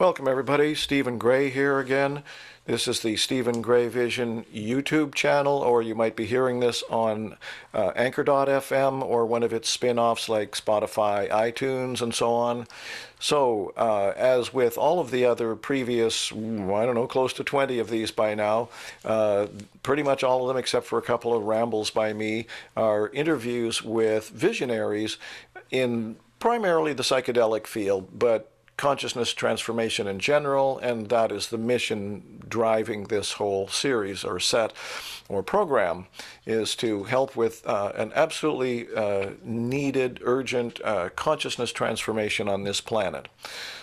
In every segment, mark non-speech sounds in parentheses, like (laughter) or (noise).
Welcome, everybody. Stephen Gray here again. This is the Stephen Gray Vision YouTube channel, or you might be hearing this on uh, Anchor.fm or one of its spin offs like Spotify, iTunes, and so on. So, uh, as with all of the other previous, I don't know, close to 20 of these by now, uh, pretty much all of them, except for a couple of rambles by me, are interviews with visionaries in primarily the psychedelic field, but consciousness transformation in general, and that is the mission driving this whole series or set or program is to help with uh, an absolutely uh, needed, urgent uh, consciousness transformation on this planet.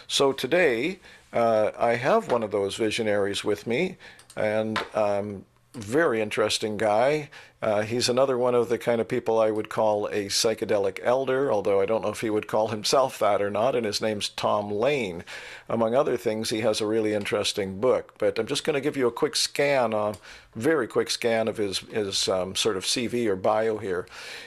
So today, uh, I have one of those visionaries with me, and um, very interesting guy. Uh, he's another one of the kind of people I would call a psychedelic elder, although I don't know if he would call himself that or not, and his name's Tom Lane. Among other things, he has a really interesting book. But I'm just going to give you a quick scan, a very quick scan of his, his um, sort of CV or bio here.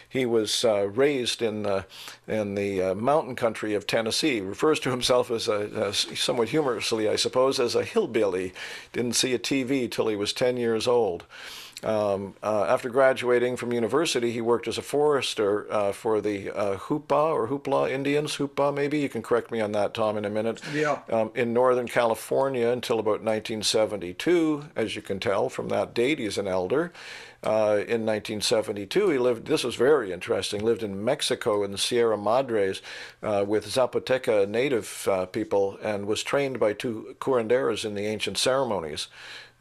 He was uh, raised in the, in the uh, mountain country of Tennessee. He refers to himself as a, a, somewhat humorously, I suppose, as a hillbilly. Didn't see a TV till he was 10 years old. Um, uh, after graduating from university, he worked as a forester uh, for the uh, Hupa or Hoopla Indians. Hoopa maybe you can correct me on that, Tom, in a minute. Yeah. Um, in Northern California until about 1972, as you can tell from that date, he's an elder. Uh, in 1972, he lived. This was very interesting. Lived in Mexico in the Sierra Madres uh, with Zapoteca native uh, people, and was trained by two curanderas in the ancient ceremonies.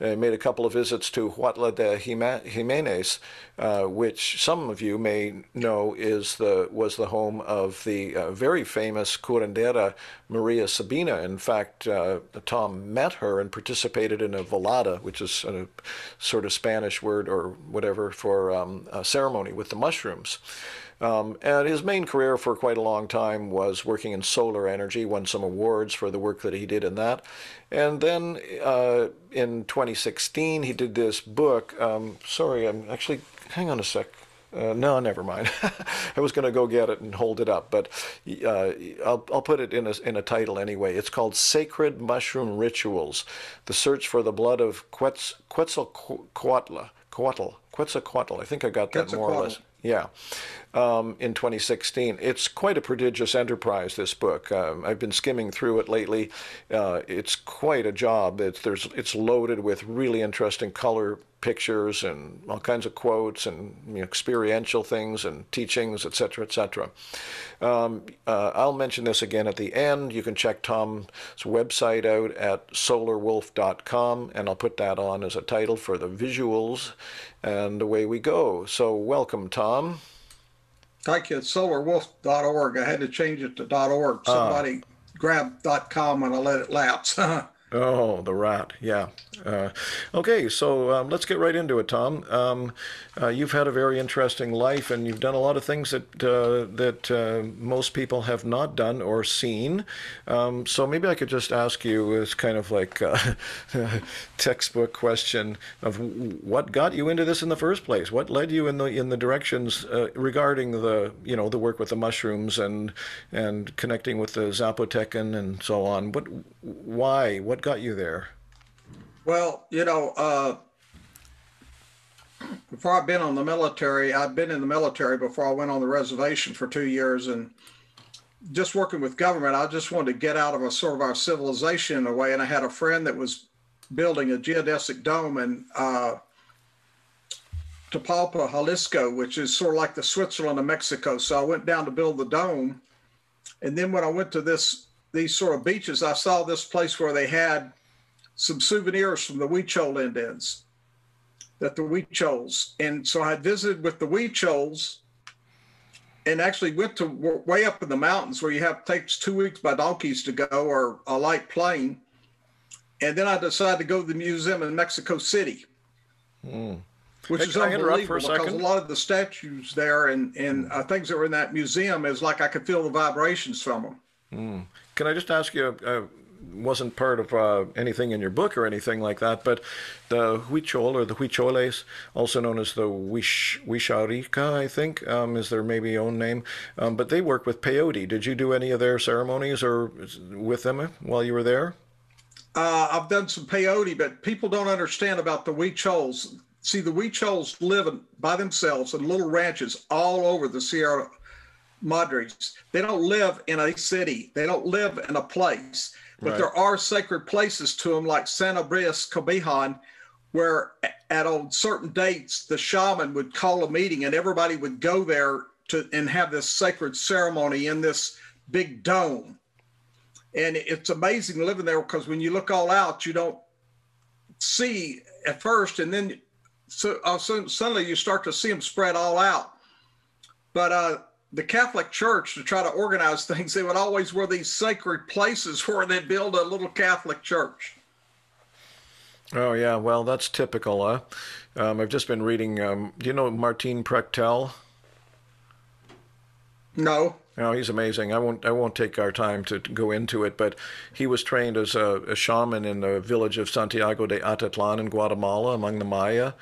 I made a couple of visits to Huautla de Jimenez, uh, which some of you may know is the was the home of the uh, very famous curandera Maria Sabina. In fact, uh, Tom met her and participated in a velada, which is a sort of Spanish word or whatever for um, a ceremony with the mushrooms. Um, and his main career for quite a long time was working in solar energy, won some awards for the work that he did in that. And then uh, in 2016, he did this book. Um, sorry, I'm actually, hang on a sec. Uh, no, never mind. (laughs) I was going to go get it and hold it up, but uh, I'll, I'll put it in a, in a title anyway. It's called Sacred Mushroom Rituals The Search for the Blood of Quetzalcoatl. Quetzalcoatl. I think I got that more or less. Yeah, um, in 2016. It's quite a prodigious enterprise, this book. Um, I've been skimming through it lately. Uh, it's quite a job. It's, there's, it's loaded with really interesting color pictures and all kinds of quotes and you know, experiential things and teachings, etc., etc. Um, uh, I'll mention this again at the end. You can check Tom's website out at solarwolf.com, and I'll put that on as a title for the visuals, and away we go. So, welcome, Tom. Thank you. It's solarwolf.org. I had to change it to .org. Somebody uh, grabbed .com and I let it lapse. (laughs) oh, the rat. Yeah. Uh, okay, so um, let's get right into it, Tom. Um, uh, you've had a very interesting life, and you've done a lot of things that uh, that uh, most people have not done or seen. Um, so maybe I could just ask you as kind of like a (laughs) textbook question of what got you into this in the first place. What led you in the in the directions uh, regarding the you know the work with the mushrooms and and connecting with the Zapotecan and so on. What why? What got you there? Well, you know, uh, before I've been on the military, I've been in the military before I went on the reservation for two years, and just working with government, I just wanted to get out of a sort of our civilization in a way. And I had a friend that was building a geodesic dome in uh, Tapalpa, Jalisco, which is sort of like the Switzerland of Mexico. So I went down to build the dome, and then when I went to this these sort of beaches, I saw this place where they had some souvenirs from the Huichol Indians, that the Huichols. And so I visited with the Huichols and actually went to way up in the mountains where you have takes two weeks by donkeys to go or a light plane. And then I decided to go to the museum in Mexico City. Mm. Which hey, is unbelievable because a lot of the statues there and, and uh, things that were in that museum is like I could feel the vibrations from them. Mm. Can I just ask you, uh, wasn't part of uh, anything in your book or anything like that, but the Huichol or the Huicholes, also known as the Wixárika, I think, um, is their maybe own name. Um, but they work with peyote. Did you do any of their ceremonies or with them while you were there? Uh, I've done some peyote, but people don't understand about the Huichols. See, the Huichols live by themselves in little ranches all over the Sierra Madres. They don't live in a city. They don't live in a place. But Right. there are sacred places to them, like Santa Bris Cobijan, where at on certain dates the shaman would call a meeting and everybody would go there to and have this sacred ceremony in this big dome. And it's amazing living there because when you look all out, you don't see at first, and then so uh, suddenly you start to see them spread all out. But uh, the Catholic Church, to try to organize things, they would always wear these sacred places where they'd build a little Catholic church. Oh yeah, well that's typical. Huh? Um, I've just been reading. Um, do you know Martin Prechtel? No, No, he's amazing. I won't. I won't take our time to, go into it, but he was trained as a, a shaman in the village of Santiago de Atitlan in Guatemala, among the Maya.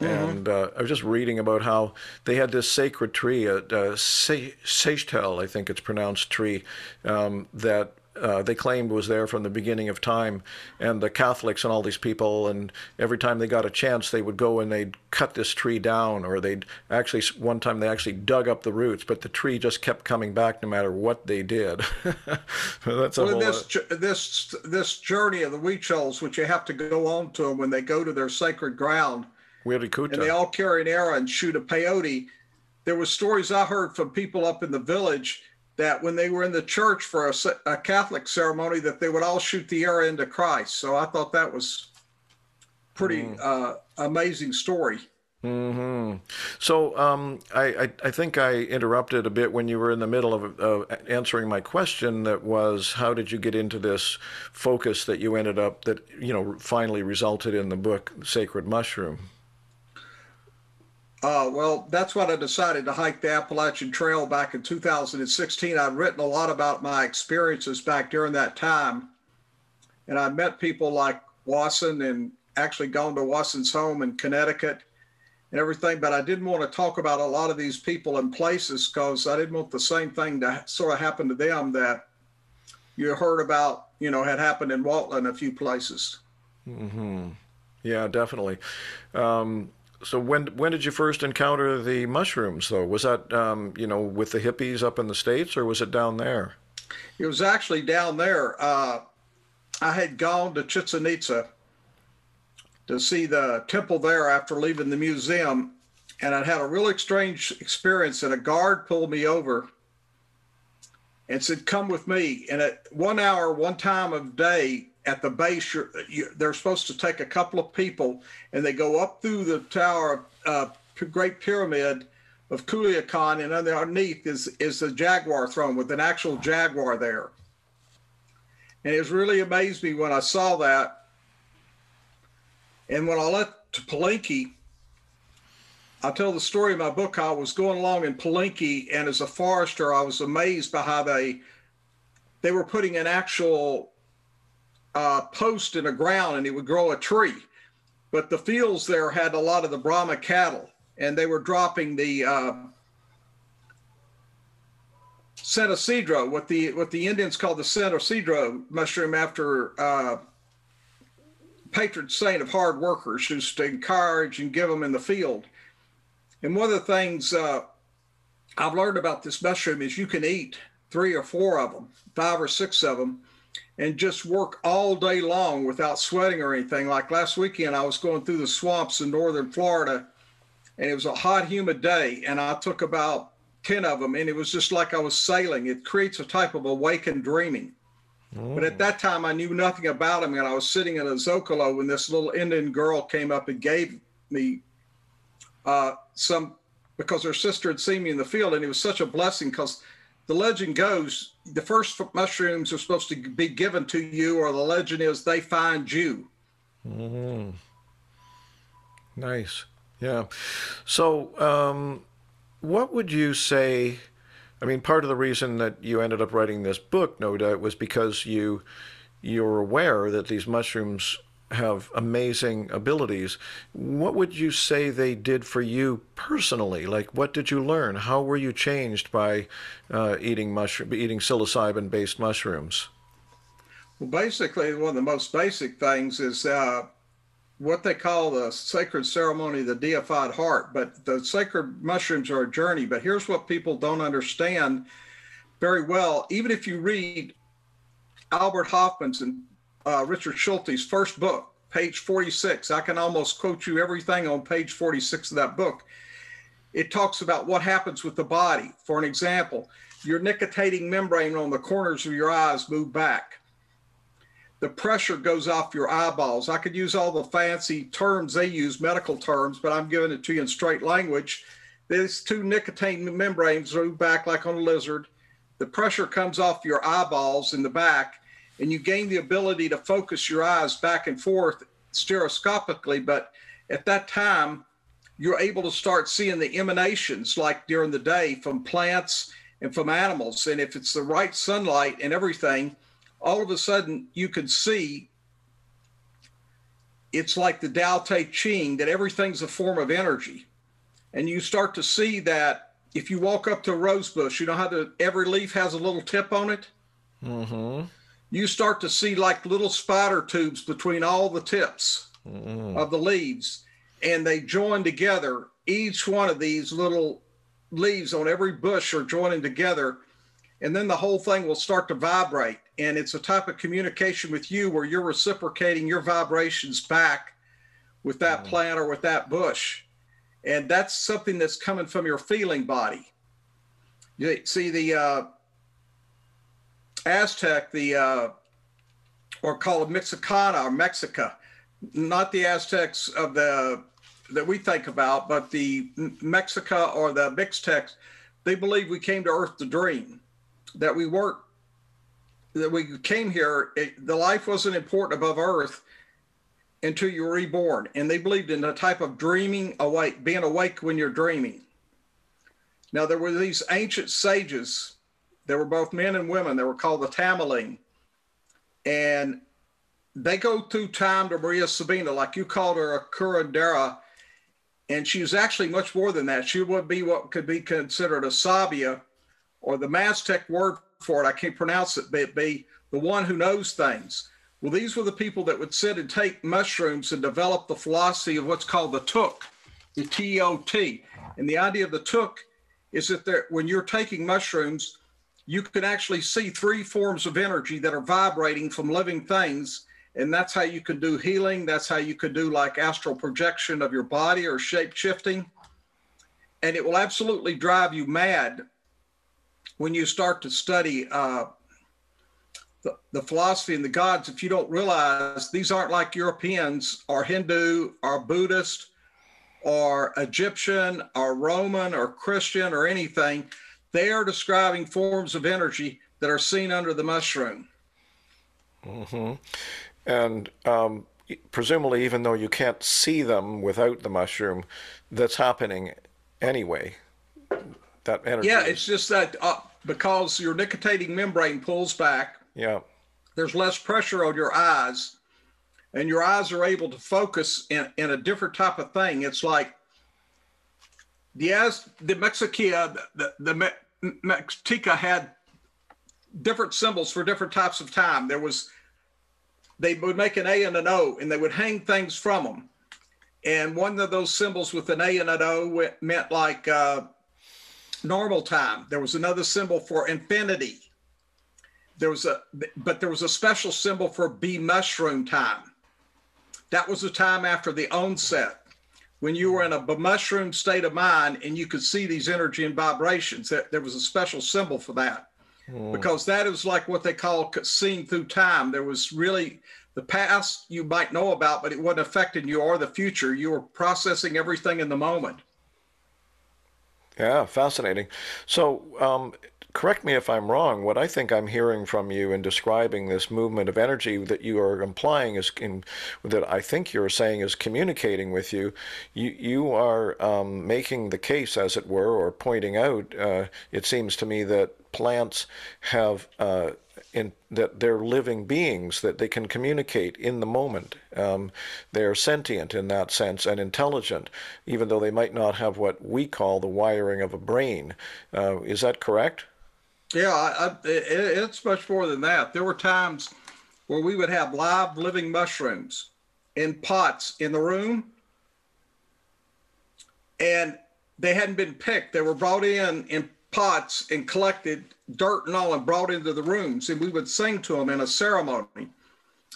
And uh, I was just reading about how they had this sacred tree, a, a se- sechtel, I think it's pronounced tree, um, that uh, they claimed was there from the beginning of time. And the Catholics and all these people, and every time they got a chance, they would go and they'd cut this tree down, or they'd actually, one time they actually dug up the roots, but the tree just kept coming back no matter what they did. (laughs) That's a well, whole this lot- this this journey of the Huichols, which you have to go on to them when they go to their sacred ground, and they all carry an arrow and shoot a peyote. There was stories I heard from people up in the village that when they were in the church for a, a Catholic ceremony, that they would all shoot the arrow into Christ. So I thought that was pretty uh, amazing story. hmm So um, I, I, I think I interrupted a bit when you were in the middle of uh, answering my question. That was, how did you get into this focus that you ended up that you know finally resulted in the book Sacred Mushroom? Uh, well, that's what I decided to hike the Appalachian Trail back in 2016. I'd written a lot about my experiences back during that time. And I met people like Wasson and actually gone to Wasson's home in Connecticut and everything. But I didn't want to talk about a lot of these people and places because I didn't want the same thing to sort of happen to them that you heard about, you know, had happened in Waltland a few places. Mm-hmm. Yeah, definitely. Um, so when when did you first encounter the mushrooms, though? Was that um, you know with the hippies up in the states, or was it down there? It was actually down there. Uh, I had gone to Chichen Itza to see the temple there after leaving the museum, and I'd had a really strange experience. And a guard pulled me over and said, "Come with me." And at one hour, one time of day at the base, you're, you, they're supposed to take a couple of people, and they go up through the tower, uh, Great Pyramid of Kukulkan, and underneath is is the Jaguar throne with an actual jaguar there. And it really amazed me when I saw that. And when I left to Palenque, I tell the story in my book I was going along in Palenque, and as a forester, I was amazed by how they they were putting an actual uh, post in the ground, and it would grow a tree. But the fields there had a lot of the Brahma cattle, and they were dropping the uh, San Isidro, what the what the Indians call the San Isidro mushroom after uh, patron saint of hard workers, who's to encourage and give them in the field. And one of the things uh, I've learned about this mushroom is you can eat three or four of them, five or six of them, and just work all day long without sweating or anything. Like last weekend, I was going through the swamps in northern Florida, and it was a hot, humid day, and I took about 10 of them, and it was just like I was sailing. It creates a type of awakened dreaming. But at that time, I knew nothing about him, and I was sitting in a Zocalo when this little Indian girl came up and gave me uh, some because her sister had seen me in the field, and it was such a blessing because the legend goes the first mushrooms are supposed to be given to you, or the legend is they find you. hmm Nice. Yeah. So, um, what would you say? I mean, part of the reason that you ended up writing this book, no doubt, was because you you're aware that these mushrooms have amazing abilities. What would you say they did for you personally? Like, what did you learn? How were you changed by uh, eating mushroom, eating psilocybin-based mushrooms? Well, basically, one of the most basic things is uh, what they call the sacred ceremony the deified heart. But the sacred mushrooms are a journey. But here's what people don't understand very well. Even if you read Albert Hofmann's and uh, Richard Schultes' first book, page 46, I can almost quote you everything on page 46 of that book. It talks about what happens with the body. For an example, your nictitating membrane on the corners of your eyes move back the pressure goes off your eyeballs. I could use all the fancy terms they use, medical terms, but I'm giving it to you in straight language. These two nictitating membranes move back like on a lizard. The pressure comes off your eyeballs in the back, and you gain the ability to focus your eyes back and forth stereoscopically. But at that time, you're able to start seeing the emanations like during the day from plants and from animals. And if it's the right sunlight and everything, all of a sudden you can see it's like the Tao Te Ching that everything's a form of energy. And you start to see that if you walk up to a rose bush, you know how the every leaf has a little tip on it? Mm-hmm. You start to see like little spider tubes between all the tips mm-hmm. of the leaves, and they join together. Each one of these little leaves on every bush are joining together, and then the whole thing will start to vibrate and it's a type of communication with you where you're reciprocating your vibrations back with that mm. plant or with that bush and that's something that's coming from your feeling body you see the uh, aztec the uh, or called mexicana or mexica not the aztecs of the that we think about but the mexica or the mixtecs they believe we came to earth to dream that we weren't that we came here, it, the life wasn't important above earth until you were reborn. And they believed in a type of dreaming awake, being awake when you're dreaming. Now, there were these ancient sages, there were both men and women, they were called the Tamerlane. And they go through time to Maria Sabina, like you called her a curandera. And she was actually much more than that. She would be what could be considered a sabia, or the Mazatec word for it. I can't pronounce it, but be the one who knows things. Well, these were the people that would sit and take mushrooms and develop the philosophy of what's called the Tuk, the T O T. And the idea of the Tuk is that when you're taking mushrooms, you can actually see three forms of energy that are vibrating from living things. And that's how you can do healing. That's how you can do like astral projection of your body or shape shifting. And it will absolutely drive you mad when you start to study uh, the, the philosophy and the gods, if you don't realize these aren't like Europeans or Hindu or Buddhist or Egyptian or Roman or Christian or anything, they are describing forms of energy that are seen under the mushroom. Mm-hmm. And um, presumably, even though you can't see them without the mushroom, that's happening anyway that energy. Yeah, it's just that uh, because your nictitating membrane pulls back. Yeah. There's less pressure on your eyes, and your eyes are able to focus in, in a different type of thing. It's like the as the Mexica the the, the Mextica had different symbols for different types of time. There was they would make an A and an O, and they would hang things from them. And one of those symbols with an A and an O meant like uh, normal time. There was another symbol for infinity. There was a, but there was a special symbol for B mushroom time. That was the time after the onset when you were in a mushroom state of mind and you could see these energy and vibrations. that There was a special symbol for that mm. because that is like what they call seeing through time. There was really the past you might know about, but it wasn't affecting you or the future. You were processing everything in the moment. Yeah, fascinating. So, um, correct me if I'm wrong. What I think I'm hearing from you in describing this movement of energy that you are implying is in, that I think you're saying is communicating with you. You you are um, making the case, as it were, or pointing out. Uh, it seems to me that plants have. Uh, in that they're living beings that they can communicate in the moment. Um, they're sentient in that sense and intelligent, even though they might not have what we call the wiring of a brain. Uh, is that correct? Yeah, I, I, it, it's much more than that. There were times where we would have live living mushrooms in pots in the room. And they hadn't been picked. They were brought in in pots and collected dirt and all and brought into the rooms. And we would sing to them in a ceremony.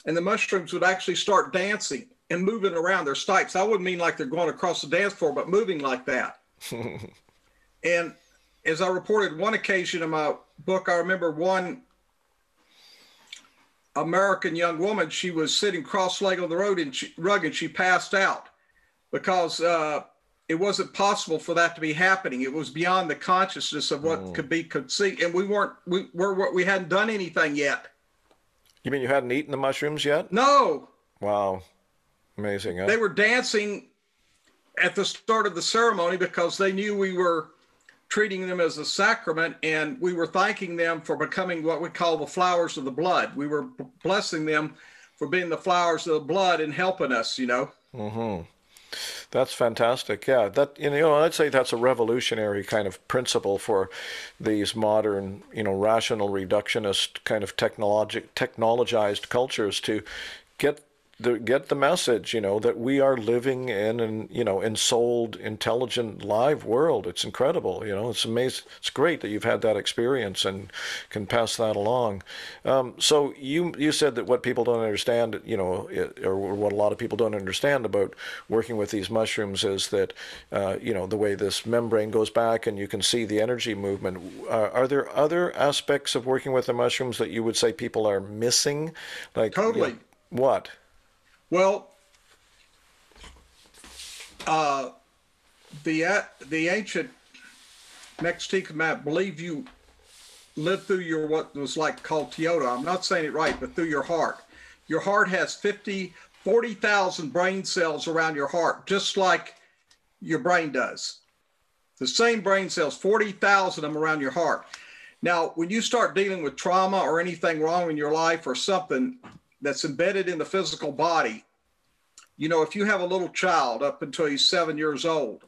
And the mushrooms would actually start dancing and moving around their stipes. I wouldn't mean like they're going across the dance floor, but moving like that. (laughs) and as I reported one occasion in my book, I remember one American young woman. She was sitting cross-legged on the road and she, rug, and she passed out because uh, it wasn't possible for that to be happening. It was beyond the consciousness of what mm. could be conceived, and we weren't we were we hadn't done anything yet. You mean you hadn't eaten the mushrooms yet? No. Wow, amazing. Huh? They were dancing at the start of the ceremony because they knew we were treating them as a sacrament and we were thanking them for becoming what we call the flowers of the blood. We were blessing them for being the flowers of the blood and helping us, you know. Mm-hmm. That's fantastic. Yeah, that you know, I'd say that's a revolutionary kind of principle for these modern, you know, rational reductionist kind of technologic technologized cultures to get the, get the message, you know, that we are living in an, you know, ensouled, intelligent, live world. It's incredible, you know, it's amazing. It's great that you've had that experience and can pass that along. Um, so you you said that what people don't understand, you know, it, or what a lot of people don't understand about working with these mushrooms is that, uh, you know, the way this membrane goes back and you can see the energy movement. Uh, are there other aspects of working with the mushrooms that you would say people are missing? Like totally. You know, what? Well, uh, the uh, the ancient Mexican I believe you lived through your what was like called Teodo. I'm not saying it right, but through your heart. Your heart has 50, 40,000 brain cells around your heart, just like your brain does. The same brain cells, 40,000 of them around your heart. Now, when you start dealing with trauma or anything wrong in your life or something, that's embedded in the physical body. You know, if you have a little child up until he's seven years old,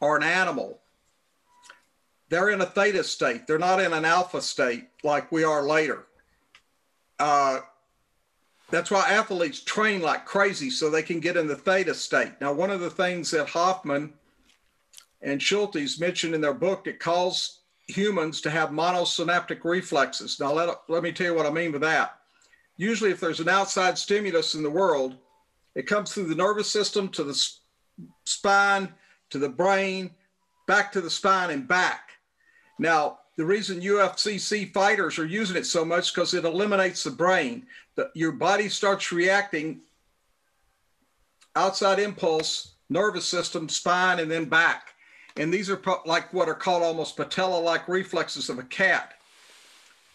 or an animal, they're in a theta state. They're not in an alpha state like we are later. Uh, that's why athletes train like crazy so they can get in the theta state. Now, one of the things that Hofmann and Schultes mentioned in their book, it calls humans to have monosynaptic reflexes. Now, let, let me tell you what I mean by that usually if there's an outside stimulus in the world, it comes through the nervous system to the spine, to the brain, back to the spine and back. Now, the reason UFCC fighters are using it so much because it eliminates the brain. The, your body starts reacting outside impulse, nervous system, spine, and then back. And these are like what are called almost patella like reflexes of a cat.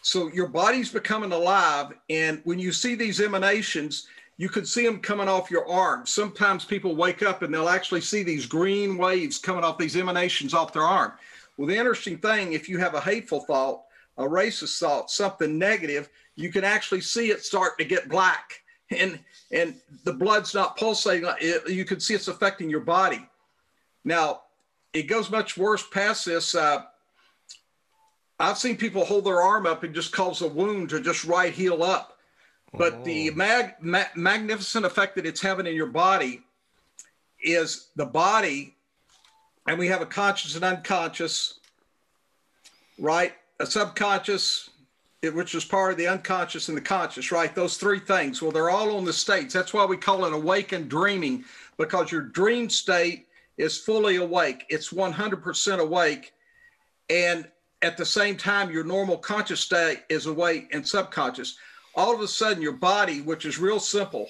So your body's becoming alive. And when you see these emanations, you can see them coming off your arm. Sometimes people wake up and they'll actually see these green waves coming off these emanations off their arm. Well, the interesting thing, if you have a hateful thought, a racist thought, something negative, you can actually see it start to get black and and the blood's not pulsating. You can see it's affecting your body. Now, it goes much worse past this. Uh, I've seen people hold their arm up and just cause a wound to just right heal up. But oh. the mag, ma- magnificent effect that it's having in your body is the body, and we have a conscious and unconscious, right? A subconscious, which is part of the unconscious and the conscious, right? Those three things. Well, they're all on the states. That's why we call it awakened dreaming, because your dream state is fully awake. It's 100% awake. And at the same time your normal conscious state is awake and subconscious. All of a sudden your body which is real simple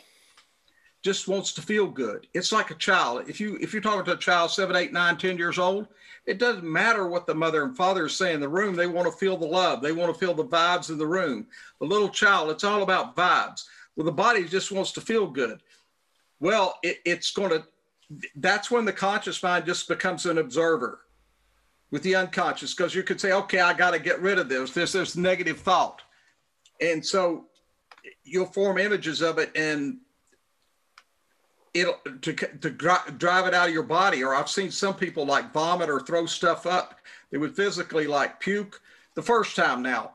just wants to feel good. It's like a child. If you if you're talking to a child seven eight nine ten years old it doesn't matter what the mother and father is saying in the room. They want to feel the love. They want to feel the vibes in the room. The little child it's all about vibes. Well the body just wants to feel good. Well it, it's going to that's when the conscious mind just becomes an observer with the unconscious because you could say, okay, I got to get rid of this. There's this negative thought. And so you'll form images of it and it'll to, to drive it out of your body. Or I've seen some people like vomit or throw stuff up. They would physically like puke the first time now.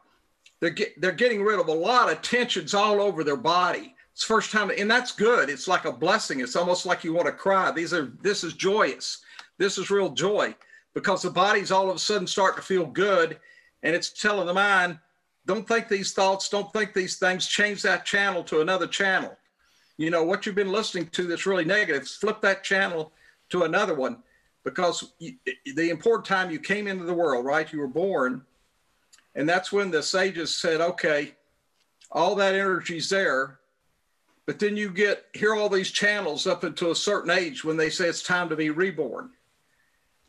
they're get, they're getting rid of a lot of tensions all over their body. It's first time, and that's good. It's like a blessing. It's almost like you want to cry. These are this is joyous. This is real joy because the body's all of a sudden starting to feel good, and it's telling the mind, don't think these thoughts, don't think these things. Change that channel to another channel. You know what you've been listening to that's really negative. Flip that channel to another one because the important time you came into the world, right? You were born and that's when the sages said, okay, all that energy's there. But then you get hear all these channels up until a certain age when they say it's time to be reborn.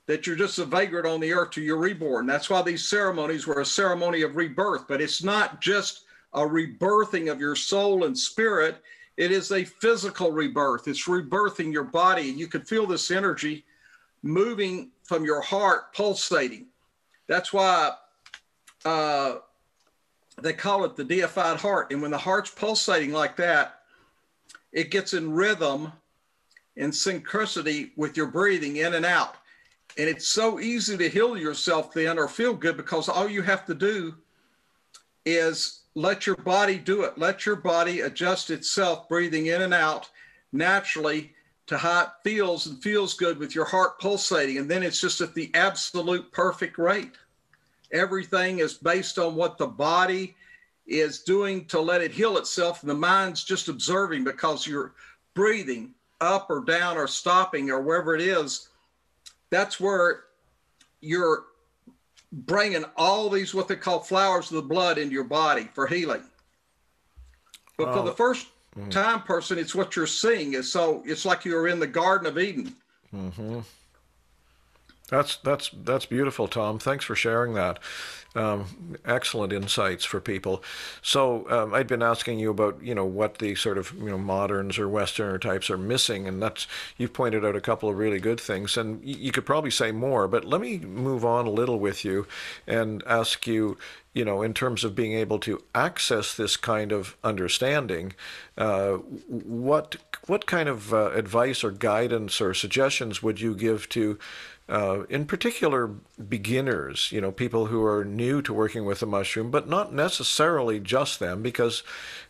That you're just a vagrant on the earth till you're reborn. That's why these ceremonies were a ceremony of rebirth. But it's not just a rebirthing of your soul and spirit, it is a physical rebirth. It's rebirthing your body. You can feel this energy moving from your heart, pulsating. That's why uh, they call it the deified heart. And when the heart's pulsating like that, it gets in rhythm and synchronicity with your breathing in and out. And it's so easy to heal yourself then or feel good because all you have to do is let your body do it. Let your body adjust itself, breathing in and out naturally to how it feels and feels good with your heart pulsating. And then it's just at the absolute perfect rate. Everything is based on what the body is doing to let it heal itself. And the mind's just observing because you're breathing up or down or stopping or wherever it is. That's where you're bringing all these, what they call flowers of the blood into your body for healing. But for the first mm. time person, it's what you're seeing. Is so it's like you're in the Garden of Eden. Mm-hmm. That's that's that's beautiful, Tom. Thanks for sharing that. Um, excellent insights for people. So um, I'd been asking you about you know what the sort of you know moderns or Westerner types are missing, and that's you've pointed out a couple of really good things, and you could probably say more. But let me move on a little with you, and ask you you know, in terms of being able to access this kind of understanding, uh, what what kind of uh, advice or guidance or suggestions would you give to uh, in particular beginners, you know, people who are new to working with the mushroom, but not necessarily just them, because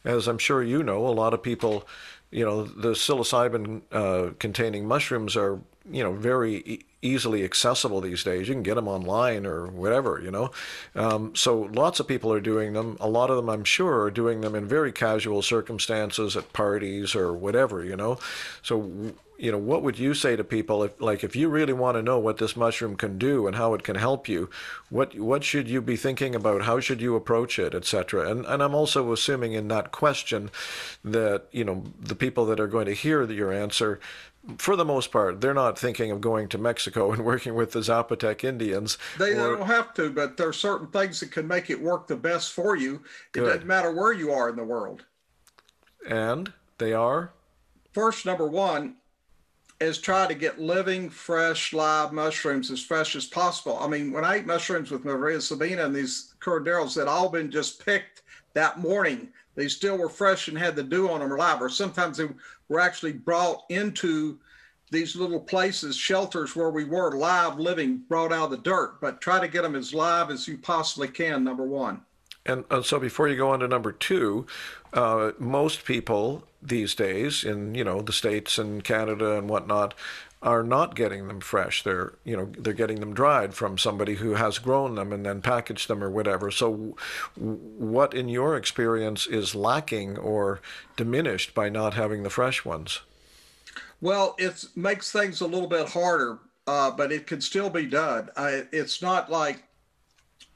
as I'm sure you know, a lot of people, you know, the psilocybin uh, containing mushrooms are, you know, very e- easily accessible these days. You can get them online or whatever, you know. Um, so lots of people are doing them. A lot of them, I'm sure, are doing them in very casual circumstances at parties or whatever, you know. So you know, what would you say to people if, like, if you really want to know what this mushroom can do and how it can help you, what what should you be thinking about? How should you approach it, etc. And and I'm also assuming in that question that you know the people that are going to hear your answer. For the most part, they're not thinking of going to Mexico (laughs) and working with the Zapotec Indians. They, or, don't have to, but there are certain things that can make it work the best for you. It good. doesn't matter where you are in the world. And they are? First, number one, is try to get living, fresh, live mushrooms as fresh as possible. I mean, when I eat mushrooms with Maria Sabina and these curanderos that all been just picked that morning, they still were fresh and had the dew on them live, or sometimes they were actually brought into these little places, shelters where we were live living, brought out of the dirt. But try to get them as live as you possibly can, number one. And, and so before you go on to number two, uh, most people these days in you know the states and Canada and whatnot are not getting them fresh. They're you know they're getting them dried from somebody who has grown them and then packaged them or whatever. So, what in your experience is lacking or diminished by not having the fresh ones? Well, it makes things a little bit harder, uh, but it can still be done. I, it's not like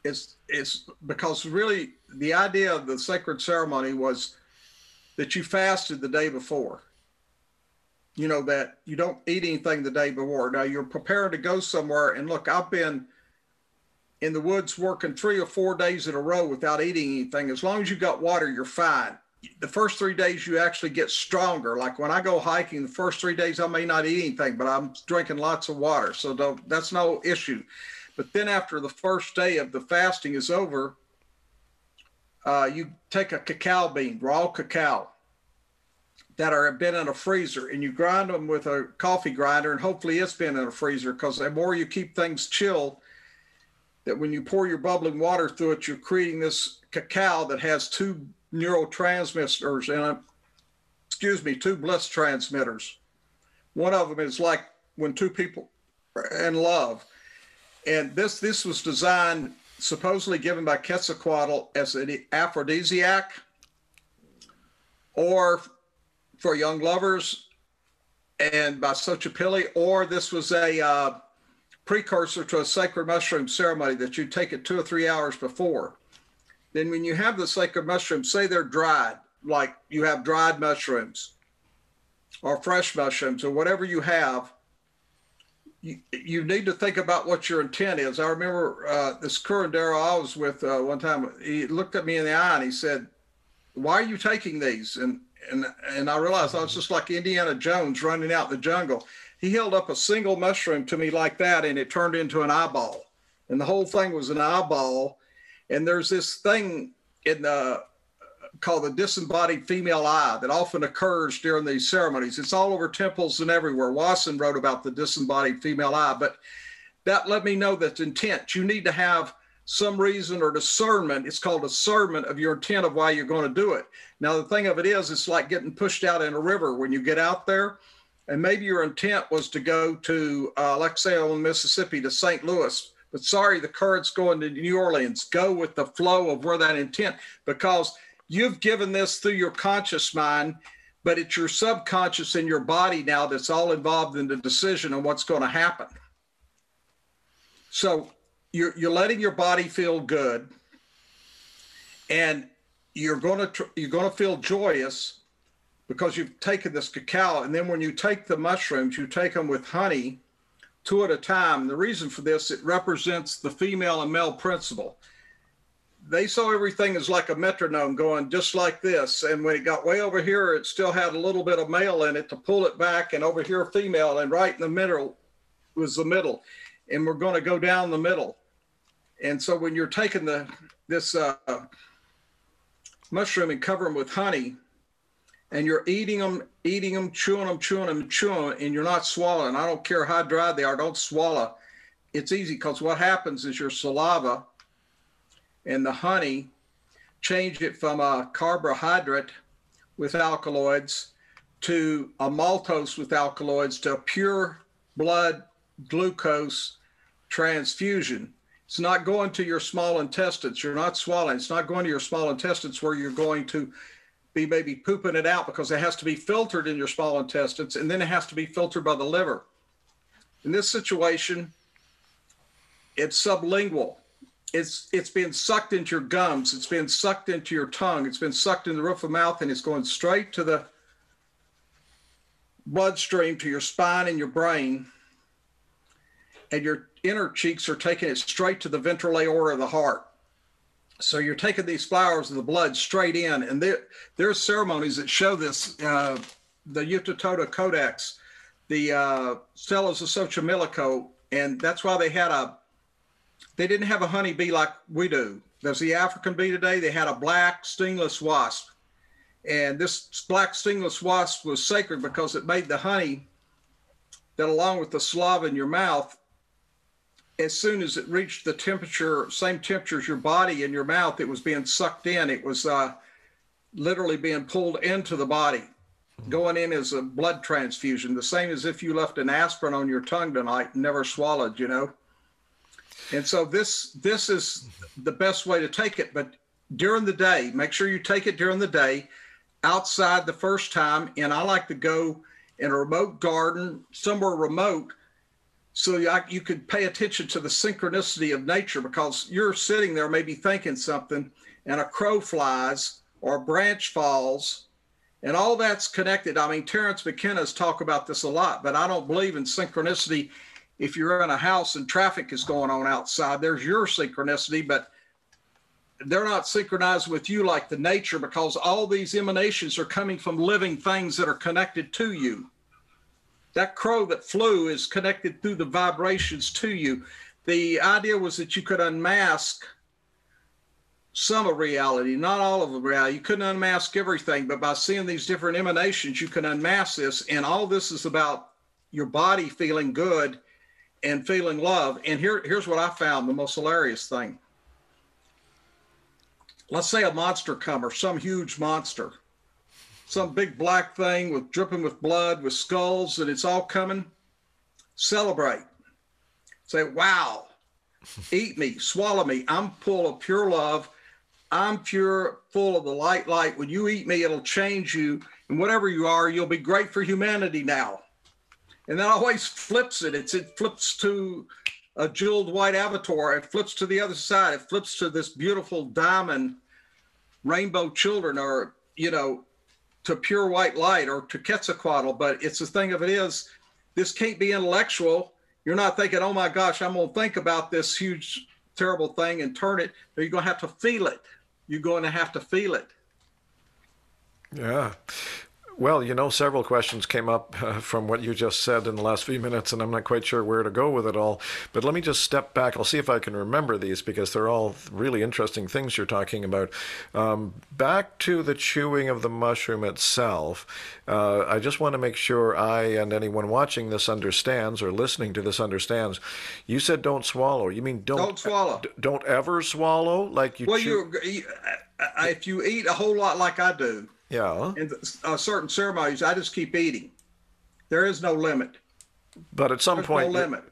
it's it's because really the idea of the sacred ceremony was that you fasted the day before. You know, that you don't eat anything the day before. Now you're prepared to go somewhere. And look, I've been in the woods working three or four days in a row without eating anything. As long as you've got water, you're fine. The first three days, you actually get stronger. Like when I go hiking, the first three days, I may not eat anything, but I'm drinking lots of water. So that's no issue. But then after the first day of the fasting is over, uh, you take a cacao bean, raw cacao, that are been in a freezer, and you grind them with a coffee grinder, and hopefully it's been in a freezer because the more you keep things chill, that when you pour your bubbling water through it, you're creating this cacao that has two neurotransmitters in it. Excuse me, two bliss transmitters. One of them is like when two people are in love. And this this was designed supposedly given by Quetzalcoatl as an aphrodisiac or for young lovers and by Xochipilli, or this was a uh, precursor to a sacred mushroom ceremony that you take it two or three hours before. Then, when you have the sacred mushrooms, say they're dried, like you have dried mushrooms or fresh mushrooms or whatever you have, you, you need to think about what your intent is. I remember uh, this curandero I was with uh, one time, he looked at me in the eye and he said, Why are you taking these? And and and I realized I was just like Indiana Jones running out the jungle. He held up a single mushroom to me like that, and it turned into an eyeball, and the whole thing was an eyeball. And there's this thing in the called the disembodied female eye that often occurs during these ceremonies. It's all over temples and everywhere. Wasson wrote about the disembodied female eye, but that let me know that intent. You need to have some reason or discernment. It's called discernment of your intent of why you're going to do it. Now, the thing of it is, it's like getting pushed out in a river when you get out there. And maybe your intent was to go to, uh, like say, on Mississippi to St. Louis. But sorry, the current's going to New Orleans. Go with the flow of where that intent, because you've given this through your conscious mind, but it's your subconscious in your body now that's all involved in the decision on what's going to happen. So you're you're letting your body feel good and you're going to tr- you're going to feel joyous because you've taken this cacao. And then when you take the mushrooms you take them with honey two at a time. The reason for this it represents the female and male principle they saw everything as like a metronome going just like this and when it got way over here it still had a little bit of male in it to pull it back and over here female and right in the middle was the middle and we're going to go down the middle and so when you're taking the this uh, mushroom and cover them with honey, and you're eating them, eating them, chewing them, chewing them, chewing, them, and you're not swallowing. I don't care how dry they are. Don't swallow. It's easy because what happens is your saliva and the honey change it from a carbohydrate with alkaloids to a maltose with alkaloids to a pure blood glucose transfusion. It's not going to your small intestines. You're not swallowing. It's not going to your small intestines where you're going to be maybe pooping it out because it has to be filtered in your small intestines and then it has to be filtered by the liver. In this situation, it's sublingual. It's it's being sucked into your gums. It's being sucked into your tongue. It's been sucked in the roof of mouth and it's going straight to the bloodstream to your spine and your brain. And your inner cheeks are taking it straight to the ventral aorta of the heart. So you're taking these flowers of the blood straight in, and there there's ceremonies that show this. Uh, the Yucatoto Codex, the uh, Stelas of Xochimilco, and that's why they had a. They didn't have a honey bee like we do. There's the African bee today. They had a black stingless wasp, and this black stingless wasp was sacred because it made the honey that, along with the slava in your mouth, as soon as it reached the temperature, same temperature as your body in your mouth, it was being sucked in. It was uh, literally being pulled into the body, going in as a blood transfusion, the same as if you left an aspirin on your tongue tonight and never swallowed, you know. And so this this is the best way to take it. But during the day, make sure you take it during the day, outside the first time. And I like to go in a remote garden, somewhere remote so you could pay attention to the synchronicity of nature because you're sitting there maybe thinking something and a crow flies or a branch falls and all that's connected i mean terence mckenna's talk about this a lot but i don't believe in synchronicity if you're in a house and traffic is going on outside there's your synchronicity but they're not synchronized with you like the nature because all these emanations are coming from living things that are connected to you that crow that flew is connected through the vibrations to you. The idea was that you could unmask some of reality, not all of the reality. You couldn't unmask everything, but by seeing these different emanations, you can unmask this. And all this is about your body feeling good and feeling love. And here, here's what I found the most hilarious thing. Let's say a monster comer, some huge monster, some big black thing with dripping with blood, with skulls, and it's all coming. Celebrate. Say, wow, eat me, swallow me. I'm full of pure love. I'm pure, full of the light, light. When you eat me, it'll change you. And whatever you are, you'll be great for humanity now. And that always flips it. It's it flips to a jeweled white avatar. It flips to the other side. It flips to this beautiful diamond rainbow children or, you know, to pure white light or to Quetzalcoatl. But it's the thing of it is, this can't be intellectual. You're not thinking, oh my gosh, I'm going to think about this huge, terrible thing and turn it. You're going to have to feel it. You're going to have to feel it. Yeah. Well, you know, several questions came up (laughs) uh, from what you just said in the last few minutes, and I'm not quite sure where to go with it all. But let me just step back. I'll see if I can remember these because they're all really interesting things you're talking about. Um, back to the chewing of the mushroom itself, uh, I just want to make sure I and anyone watching this understands or listening to this understands. You said don't swallow. You mean don't, Don't swallow. don't ever swallow? Like you Well, chew? you, you uh, if you eat a whole lot like I do Yeah. in uh, certain ceremonies, I just keep eating. There is no limit. But at some There's point, no limit.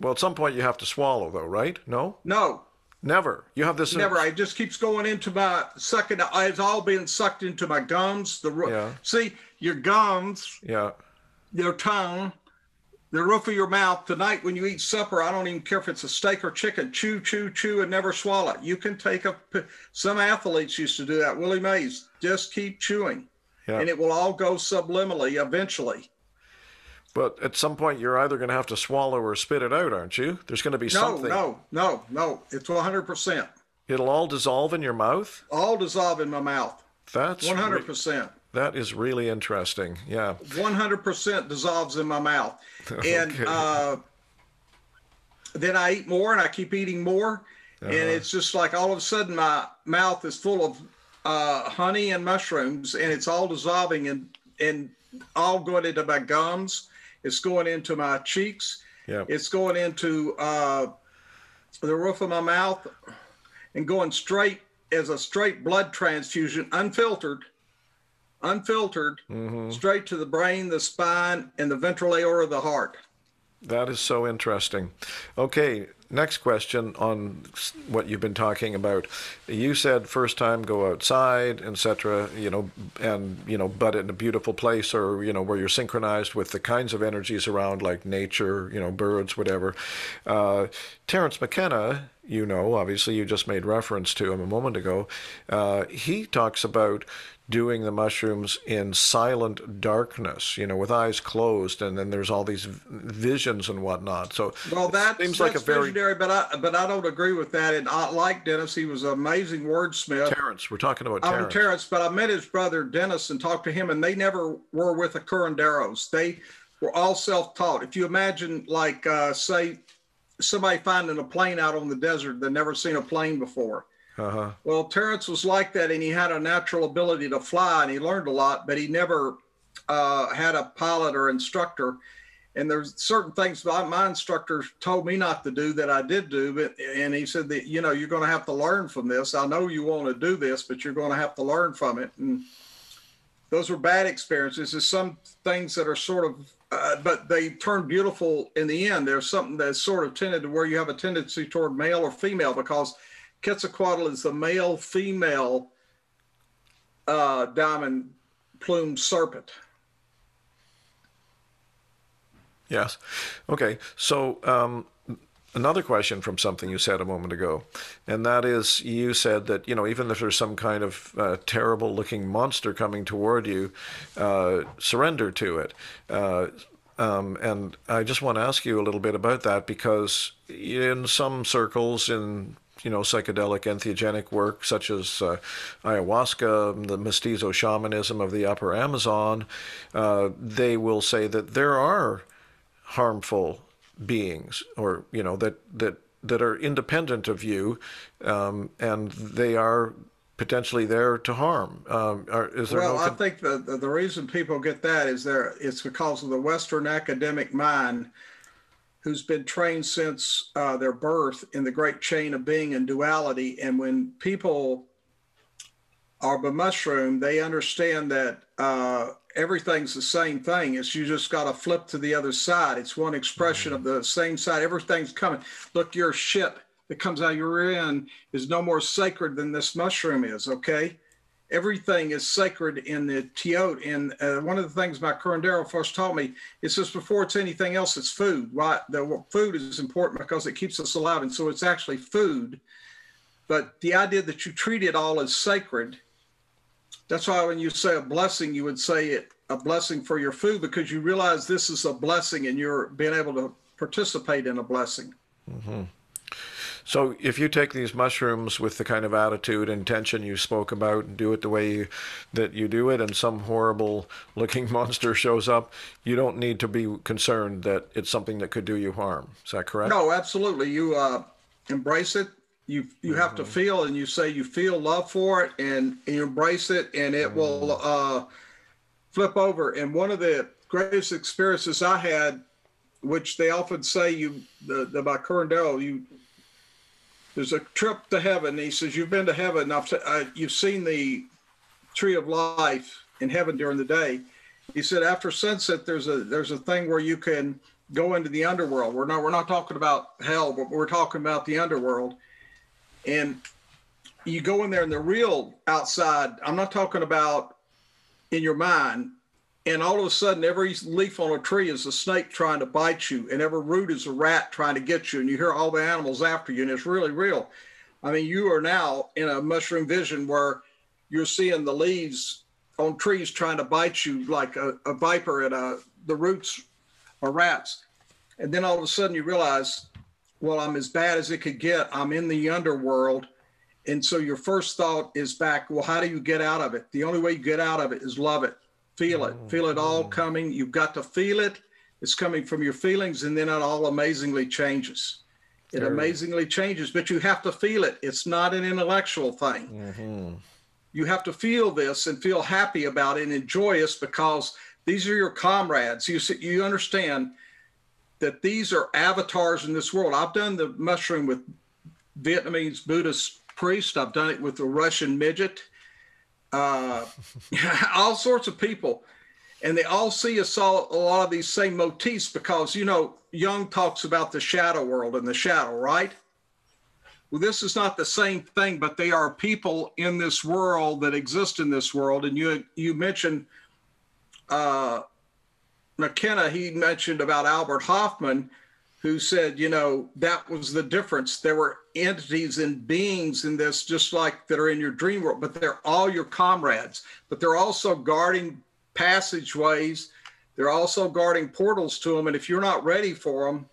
well, at some point you have to swallow, though, right? No, No, never. You have this. never. It just keeps going into my sucking. It's all being sucked into my gums. The Yeah. see your gums, Yeah. your tongue, the roof of your mouth. Tonight, when you eat supper, I don't even care if it's a steak or chicken. Chew, chew, chew, and never swallow. You can take a. Some athletes used to do that. Willie Mays. Just keep chewing, Yeah. and it will all go subliminally eventually. But at some point, you're either going to have to swallow or spit it out, aren't you? There's going to be No, something. no, no, no. No. It's 100%. It'll all dissolve in your mouth. All dissolve in my mouth. That's 100%. That is really interesting. Yeah. 100% dissolves in my mouth. (laughs) And uh, then I eat more and I keep eating more. And it's just like all of a sudden my mouth is full of uh, honey and mushrooms and it's all dissolving and, and all going into my gums. It's going into my cheeks. Yeah. It's going into uh, the roof of my mouth and going straight as a straight blood transfusion, unfiltered, unfiltered, straight to the brain, the spine, and the ventral aorta of the heart. That is so interesting. Okay, next question on what you've been talking about. You said first time go outside, etc. You know, and you know, but in a beautiful place, or you know, where you're synchronized with the kinds of energies around, like nature, you know, birds, whatever. Uh, Terence McKenna, you know, obviously you just made reference to him a moment ago. Uh, he talks about doing the mushrooms in silent darkness, you know, with eyes closed, and then there's all these v- visions and whatnot. So Well, that seems like a very visionary, but I but I don't agree with that. And I like Dennis; he was an amazing wordsmith. Terence. We're talking about I'm Terence. Terence, but I met his brother Dennis and talked to him, and they never were with the curanderos. They were all self-taught. If you imagine, like, uh, say, somebody finding a plane out on the desert, they've never seen a plane before. Uh-huh. Well, Terence was like that, and he had a natural ability to fly, and he learned a lot, but he never uh, had a pilot or instructor. And there's certain things my, my instructor told me not to do that I did do, but and he said that you know you're going to have to learn from this. I know you want to do this, but you're going to have to learn from it. And those were bad experiences. There's some things that are sort of, uh, but they turn beautiful in the end. There's something that's sort of tended to where you have a tendency toward male or female because Quetzalcoatl is the male female uh, diamond plume serpent. Yes. Okay. So um, another question from something you said a moment ago, and that is you said that you know even if there's some kind of uh, terrible-looking monster coming toward you, uh, surrender to it. Uh, um, and I just want to ask you a little bit about that because in some circles in you know, psychedelic entheogenic work such as uh, ayahuasca, the mestizo shamanism of the upper Amazon, uh, they will say that there are harmful beings or, you know, that, that, that are independent of you um, and they are potentially there to harm. Um, are, is there Well, no I think the, the, the reason people get that is there it's because of the Western academic mind who's been trained since uh, their birth in the great chain of being and duality. And when people are the mushroom, they understand that uh, everything's the same thing. It's you just got to flip to the other side. It's one expression of the same side. Everything's coming. Look, your shit that comes out of your end is no more sacred than this mushroom is. Okay, everything is sacred in the teotl. And uh, one of the things my curandero first taught me is just before it's anything else, it's food. Right, the food is important because it keeps us alive, and so it's actually food. But the idea that you treat it all as sacred that's why when you say a blessing, you would say it a blessing for your food because you realize this is a blessing and you're being able to participate in a blessing. Mm-hmm. So if you take these mushrooms with the kind of attitude and intention you spoke about and do it the way you, that you do it and some horrible looking (laughs) monster shows up, you don't need to be concerned that it's something that could do you harm. Is that correct? No, absolutely. You uh, embrace it, you you mm-hmm. have to mm-hmm. feel and you say you feel love for it and, and you embrace it and it mm-hmm. will uh, flip over and one of the greatest experiences i had which they often say you the, the by curandero you there's a trip to heaven. He says you've been to heaven. I've, uh, you've seen the tree of life in heaven during the day. He said after sunset there's a there's a thing where you can go into the underworld. We're not we're not talking about hell but we're talking about the underworld. And you go in there and the real outside, I'm not talking about in your mind, and all of a sudden every leaf on a tree is a snake trying to bite you, and every root is a rat trying to get you, and you hear all the animals after you, and it's really real. I mean, you are now in a mushroom vision where you're seeing the leaves on trees trying to bite you like a, a viper, and a, the roots are rats. And then all of a sudden you realize well, I'm as bad as it could get. I'm in the underworld. And so your first thought is back, well, how do you get out of it? The only way you get out of it is love it, feel it, feel it all coming. You've got to feel it. It's coming from your feelings, and then it all amazingly changes. It amazingly changes, but you have to feel it. It's not an intellectual thing. Mm-hmm. You have to feel this and feel happy about it and enjoy us because these are your comrades. You see, you understand that these are avatars in this world. I've done the mushroom with Vietnamese Buddhist priest. I've done it with the Russian midget, uh, (laughs) all sorts of people. And they all see a lot of these same motifs because, you know, Jung talks about the shadow world and the shadow, right? Well, this is not the same thing, but they are people in this world that exist in this world. And you you mentioned uh, McKenna, he mentioned about Albert Hofmann, who said, you know, that was the difference. There were entities and beings in this, just like that are in your dream world, but they're all your comrades. But they're also guarding passageways. They're also guarding portals to them. And if you're not ready for them,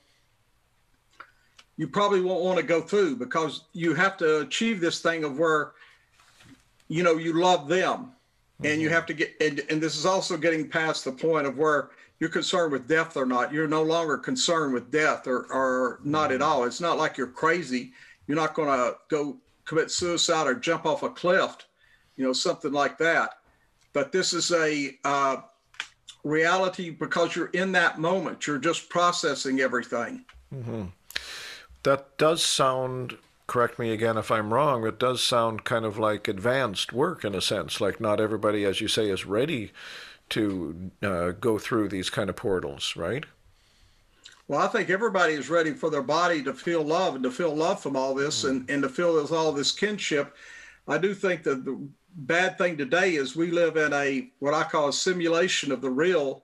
you probably won't want to go through because you have to achieve this thing of where, you know, you love them. And you mm-hmm. have to get, and, and this is also getting past the point of where you're concerned with death or not. You're no longer concerned with death or, or not at all. It's not like you're crazy. You're not going to go commit suicide or jump off a cliff, you know, something like that. But this is a uh, reality because you're in that moment. You're just processing everything. Mm-hmm. That does sound correct me again if I'm wrong, it does sound kind of like advanced work in a sense. Like not everybody, as you say, is ready to uh, go through these kind of portals, right? Well, I think everybody is ready for their body to feel love and to feel love from all this mm. and, and to feel there's all this kinship. I do think that the bad thing today is we live in a what I call a simulation of the real.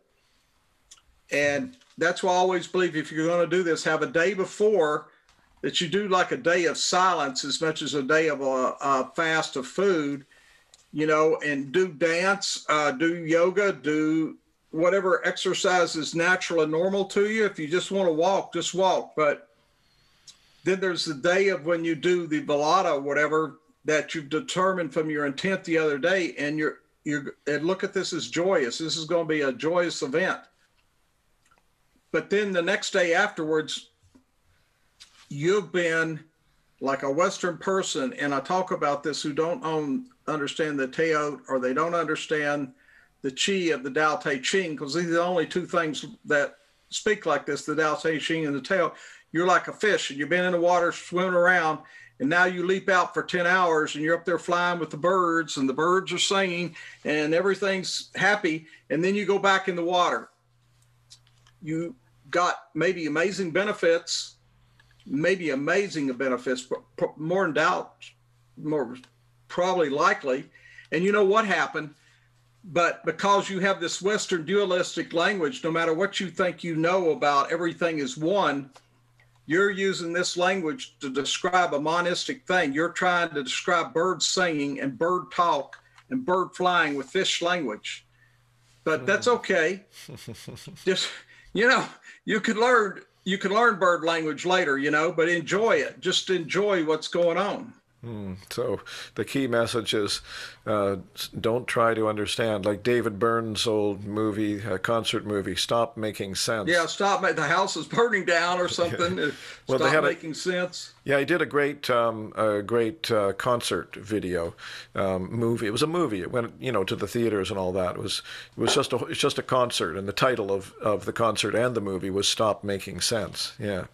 And that's why I always believe if you're going to do this, have a day before that you do like a day of silence as much as a day of a, a fast of food you know, and do dance, uh, do yoga, do whatever exercise is natural and normal to you. If you just want to walk, just walk. But then there's the day of when you do the velada, whatever that you've determined from your intent the other day, and you're you're and look at this as joyous. This is going to be a joyous event. But then the next day afterwards, you've been like a Western person, and I talk about this who don't own understand the Teotl or they don't understand the Chi of the Tao Te Ching, because these are the only two things that speak like this, the Tao Te Ching and the Tao, you're like a fish and you've been in the water swimming around and now you leap out for 10 hours and you're up there flying with the birds and the birds are singing and everything's happy and then you go back in the water. You got maybe amazing benefits maybe amazing benefits but more in doubt more probably likely and you know what happened but because you have this western dualistic language no matter what you think you know about everything is one you're using this language to describe a monistic thing. You're trying to describe bird singing and bird talk and bird flying with fish language. But that's hmm. okay. (laughs) Just you know, you could learn you can learn bird language later, you know, but enjoy it. Just enjoy what's going on. Hmm. So the key message is uh, don't try to understand. Like David Byrne's old movie, uh, concert movie, Stop Making Sense. Yeah, stop. The house is burning down or something. yeah. well, stop making a, sense. Yeah, he did a great, um, a great uh, concert video um, movie. It was a movie. It went, you know, to the theaters and all that. It was, it was just a, it's just a concert, and the title of, of the concert and the movie was "Stop Making Sense." Yeah.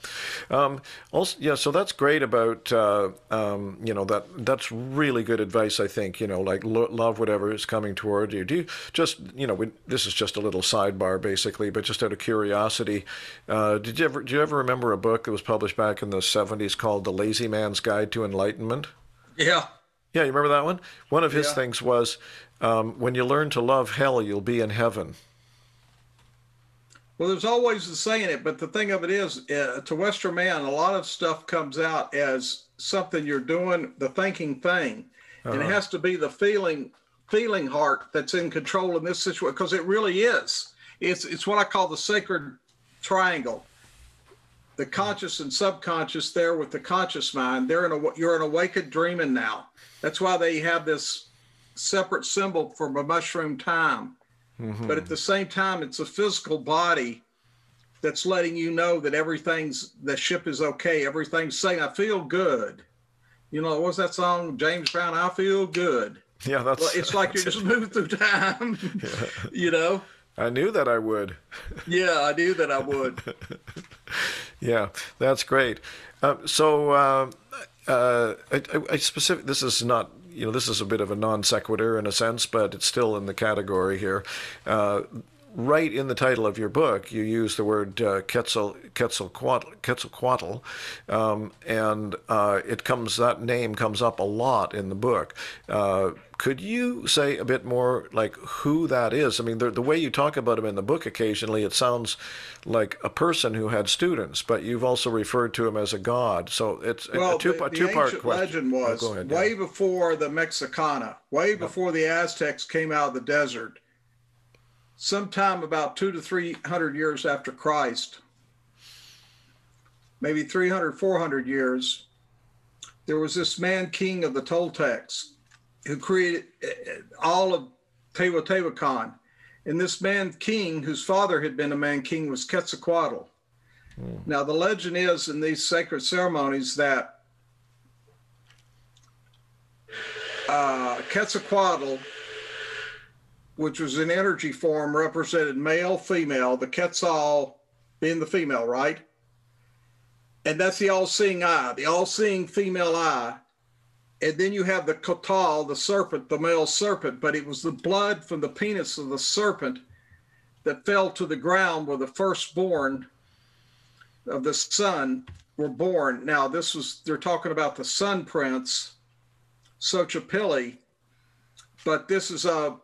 Um, also, yeah. So that's great about, uh, um, you know, that that's really good advice. I think, you know, like lo- love whatever is coming toward you. Do you just, you know, we, this is just a little sidebar, basically, but just out of curiosity, uh, did you ever, do you ever remember a book that was published back in the '70s called called The Lazy Man's Guide to Enlightenment. Yeah. Yeah, you remember that one? One of his yeah. things was um, when you learn to love hell, you'll be in heaven. Well, there's always the saying it, but the thing of it is, uh, to Western man, a lot of stuff comes out as something you're doing, the thinking thing, uh-huh. and it has to be the feeling, feeling heart that's in control in this situation because it really is. It's it's what I call the sacred triangle the conscious and subconscious there with the conscious mind they're in a you're an awakened dreaming now that's why they have this separate symbol from a mushroom time mm-hmm. but at the same time it's a physical body that's letting you know that everything's the ship is okay everything's saying i feel good you know what's that song james brown i feel good yeah that's well, it's like you're just (laughs) moving through time yeah. (laughs) you know I knew that I would. (laughs) yeah, I knew that I would. yeah, that's great. Uh, so, uh, uh, I, I, specific. This is not. You know, this is a bit of a non sequitur in a sense, but it's still in the category here. Right in the title of your book, you use the word uh, Quetzal, Quetzalcoatl, Quetzalcoatl um, and uh, it comes that name comes up a lot in the book. Uh, could you say a bit more like who that is? I mean, the, the way you talk about him in the book occasionally, it sounds like a person who had students, but you've also referred to him as a god. So it's well, a two, the, a two part question. legend oh, was oh, ahead, way yeah. before the Mexicana, way before the Aztecs came out of the desert sometime about two to 300 years after Christ, maybe 300, 400 years, there was this man king of the Toltecs who created eh, eh, all of Teotihuacan. And this man king, whose father had been a man king, was Quetzalcoatl. Mm. Now, the legend is in these sacred ceremonies that uh, Quetzalcoatl which was an energy form represented male, female, the Quetzal being the female, right? And that's the all seeing eye, the all seeing female eye. And then you have the Coatl, the serpent, the male serpent, but it was the blood from the penis of the serpent that fell to the ground where the firstborn of the sun were born. Now, this was, they're talking about the sun prince, Xochipilli, but this is a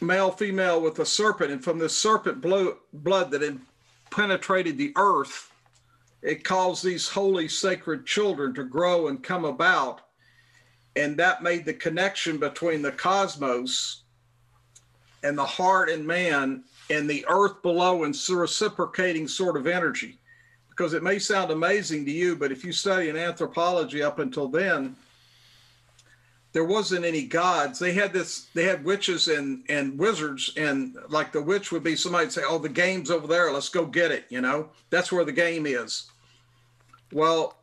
male female with a serpent and from this serpent blood that had penetrated the earth it caused these holy sacred children to grow and come about and that made the connection between the cosmos and the heart and man and the earth below and reciprocating sort of energy. Because it may sound amazing to you but if you study in anthropology up until then there wasn't any gods. They had this. They had witches and and wizards, and like the witch would be somebody say, "Oh, the game's over there. Let's go get it." You know, that's where the game is. Well,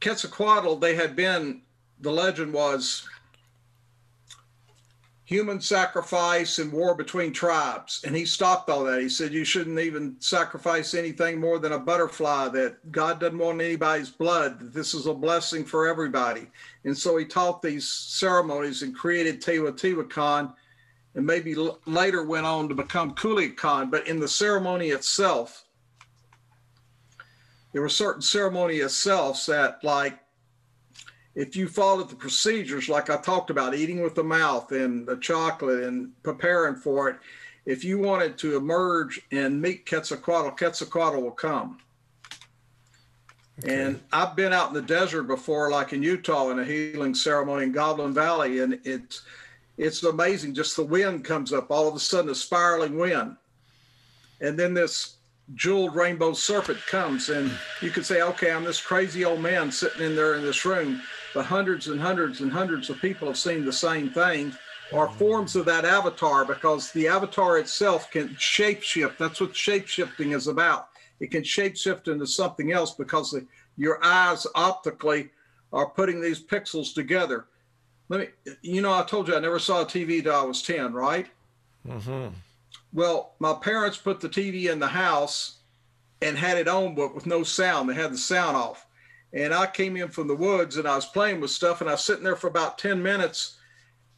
Quetzalcoatl, they had been. The legend was human sacrifice and war between tribes. And he stopped all that. He said, You shouldn't even sacrifice anything more than a butterfly, that God doesn't want anybody's blood, that this is a blessing for everybody. And so he taught these ceremonies and created Teotihuacan and maybe l- later went on to become Kukulkan. But in the ceremony itself, there were certain ceremony itself that, like, if you follow the procedures like I talked about, eating with the mouth and the chocolate and preparing for it, if you wanted to emerge and meet Quetzalcoatl, Quetzalcoatl will come. Okay. And I've been out in the desert before, like in Utah, in a healing ceremony in Goblin Valley, and it's it's amazing. Just the wind comes up, all of a sudden, a spiraling wind, and then this jeweled rainbow serpent comes, and you could say, "Okay, I'm this crazy old man sitting in there in this room." But hundreds and hundreds and hundreds of people have seen the same thing or forms of that avatar because the avatar itself can shapeshift. That's what shapeshifting is about. It can shapeshift into something else because the, your eyes optically are putting these pixels together. Let me, you know, I told you I never saw a TV till I was 10, right? Mm-hmm. Well, my parents put the TV in the house and had it on, but with no sound. They had the sound off and I came in from the woods and I was playing with stuff and I was sitting there for about 10 minutes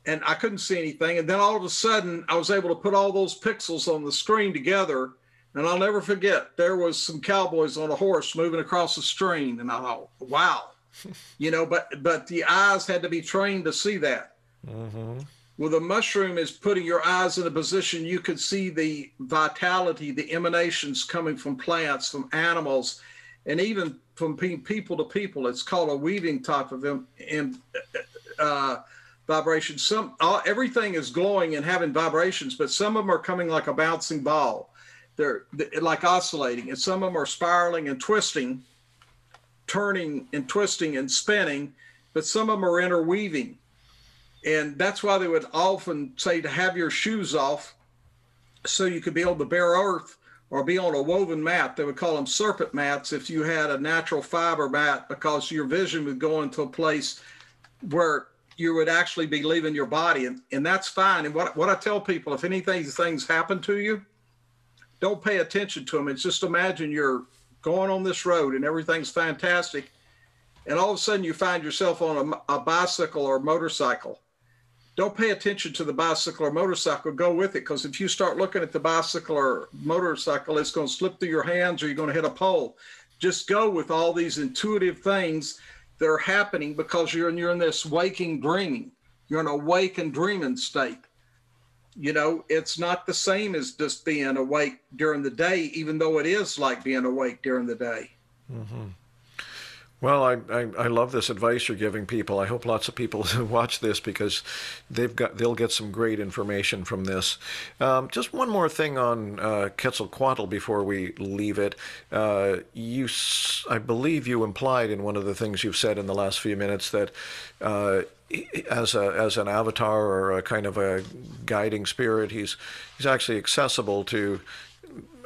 and I couldn't see anything. And then all of a sudden I was able to put all those pixels on the screen together. And I'll never forget there was some cowboys on a horse moving across the stream. And I thought, wow, (laughs) you know, but but the eyes had to be trained to see that. Mm-hmm. Well, the mushroom is putting your eyes in a position you could see the vitality, the emanations coming from plants, from animals, and even from people to people. It's called a weaving type of in, uh, vibration. Some all, everything is glowing and having vibrations, but some of them are coming like a bouncing ball. They're, like oscillating, and some of them are spiraling and twisting, turning and twisting and spinning. But some of them are interweaving, and that's why they would often say to have your shoes off, so you could be able to bear earth or be on a woven mat. They would call them serpent mats if you had a natural fiber mat because your vision would go into a place where you would actually be leaving your body. And, and that's fine. And what, what I tell people, if anything, things happen to you, don't pay attention to them. It's just imagine you're going on this road and everything's fantastic. And all of a sudden you find yourself on a, a bicycle or motorcycle don't pay attention to the bicycle or motorcycle. Go with it because if you start looking at the bicycle or motorcycle, it's going to slip through your hands or you're going to hit a pole. Just go with all these intuitive things that are happening because you're in, you're in this waking dreaming. You're in a wake and dreaming state. You know, it's not the same as just being awake during the day, even though it is like being awake during the day. Mm-hmm. Well, I, I, I, love this advice you're giving people. I hope lots of people (laughs) watch this because they've got they'll get some great information from this. Um, just one more thing on uh, Quetzalcoatl before we leave it. Uh, you, I believe you implied in one of the things you've said in the last few minutes that uh, as a as an avatar or a kind of a guiding spirit, he's he's actually accessible to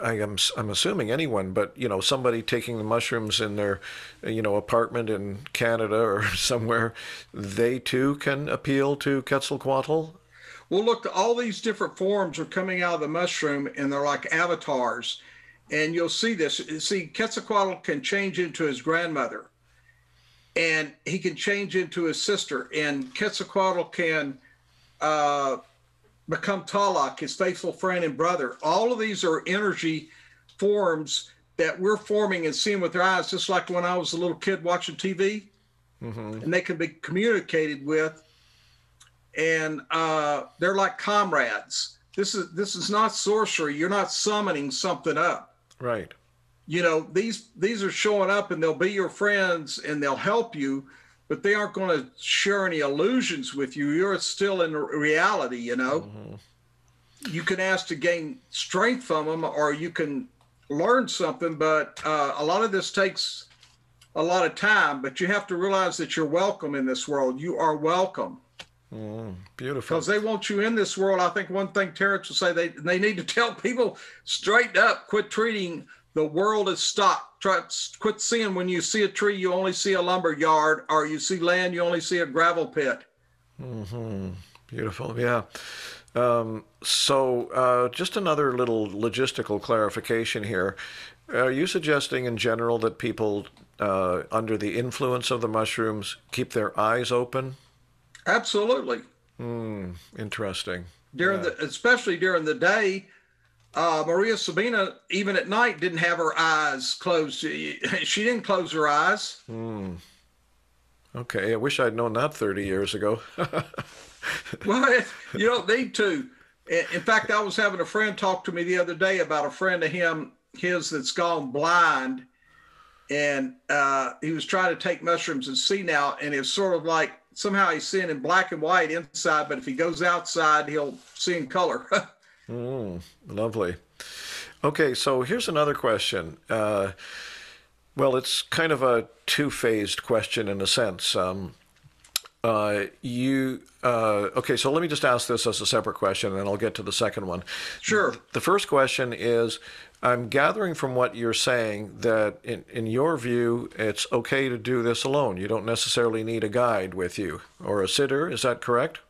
I am I'm assuming anyone, but you know somebody taking the mushrooms in their you know apartment in Canada or (laughs) somewhere, they too can appeal to Quetzalcoatl. Well, look, all these different forms are coming out of the mushroom, and they're like avatars, and you'll see this. See, Quetzalcoatl can change into his grandmother, and he can change into his sister, and Quetzalcoatl can. Uh, become Talak, his faithful friend and brother. All of these are energy forms that we're forming and seeing with our eyes, just like when I was a little kid watching TV, mm-hmm. and they can be communicated with, and uh, they're like comrades. This is this is not sorcery. You're not summoning something up. Right. You know these these are showing up, and they'll be your friends, and they'll help you but they aren't going to share any illusions with you. You're still in reality, you know. Mm-hmm. You can ask to gain strength from them, or you can learn something. But uh, a lot of this takes a lot of time. But you have to realize that you're welcome in this world. You are welcome. Mm, beautiful. Because they want you in this world. I think one thing Terence will say they they need to (laughs) tell people straight up, quit treating the world is stopped. Try quit seeing when you see a tree, you only see a lumber yard, or you see land, you only see a gravel pit. Mm-hmm. Beautiful, yeah. Um, so, uh, just another little logistical clarification here. Are you suggesting in general that people uh, under the influence of the mushrooms keep their eyes open? Absolutely. Interesting. During the, especially during the day, uh, Maria Sabina, even at night, didn't have her eyes closed. (laughs) She didn't close her eyes. Hmm. Okay, I wish I'd known that 30 years ago. (laughs) Well, (laughs) you don't need to. In in fact, I was having a friend talk to me the other day about a friend of him, his that's gone blind, and uh, he was trying to take mushrooms and see now, and it's sort of like somehow he's seeing in black and white inside, but if he goes outside, he'll see in color. Lovely. Okay, so here's another question. Uh, well, it's kind of a two-phased question in a sense. Um, uh, you uh, okay? So let me just ask this as a separate question, and I'll get to the second one. sure. The first question is I'm gathering from what you're saying that, in, in your view, it's okay to do this alone. You don't necessarily need a guide with you or a sitter. Is that correct?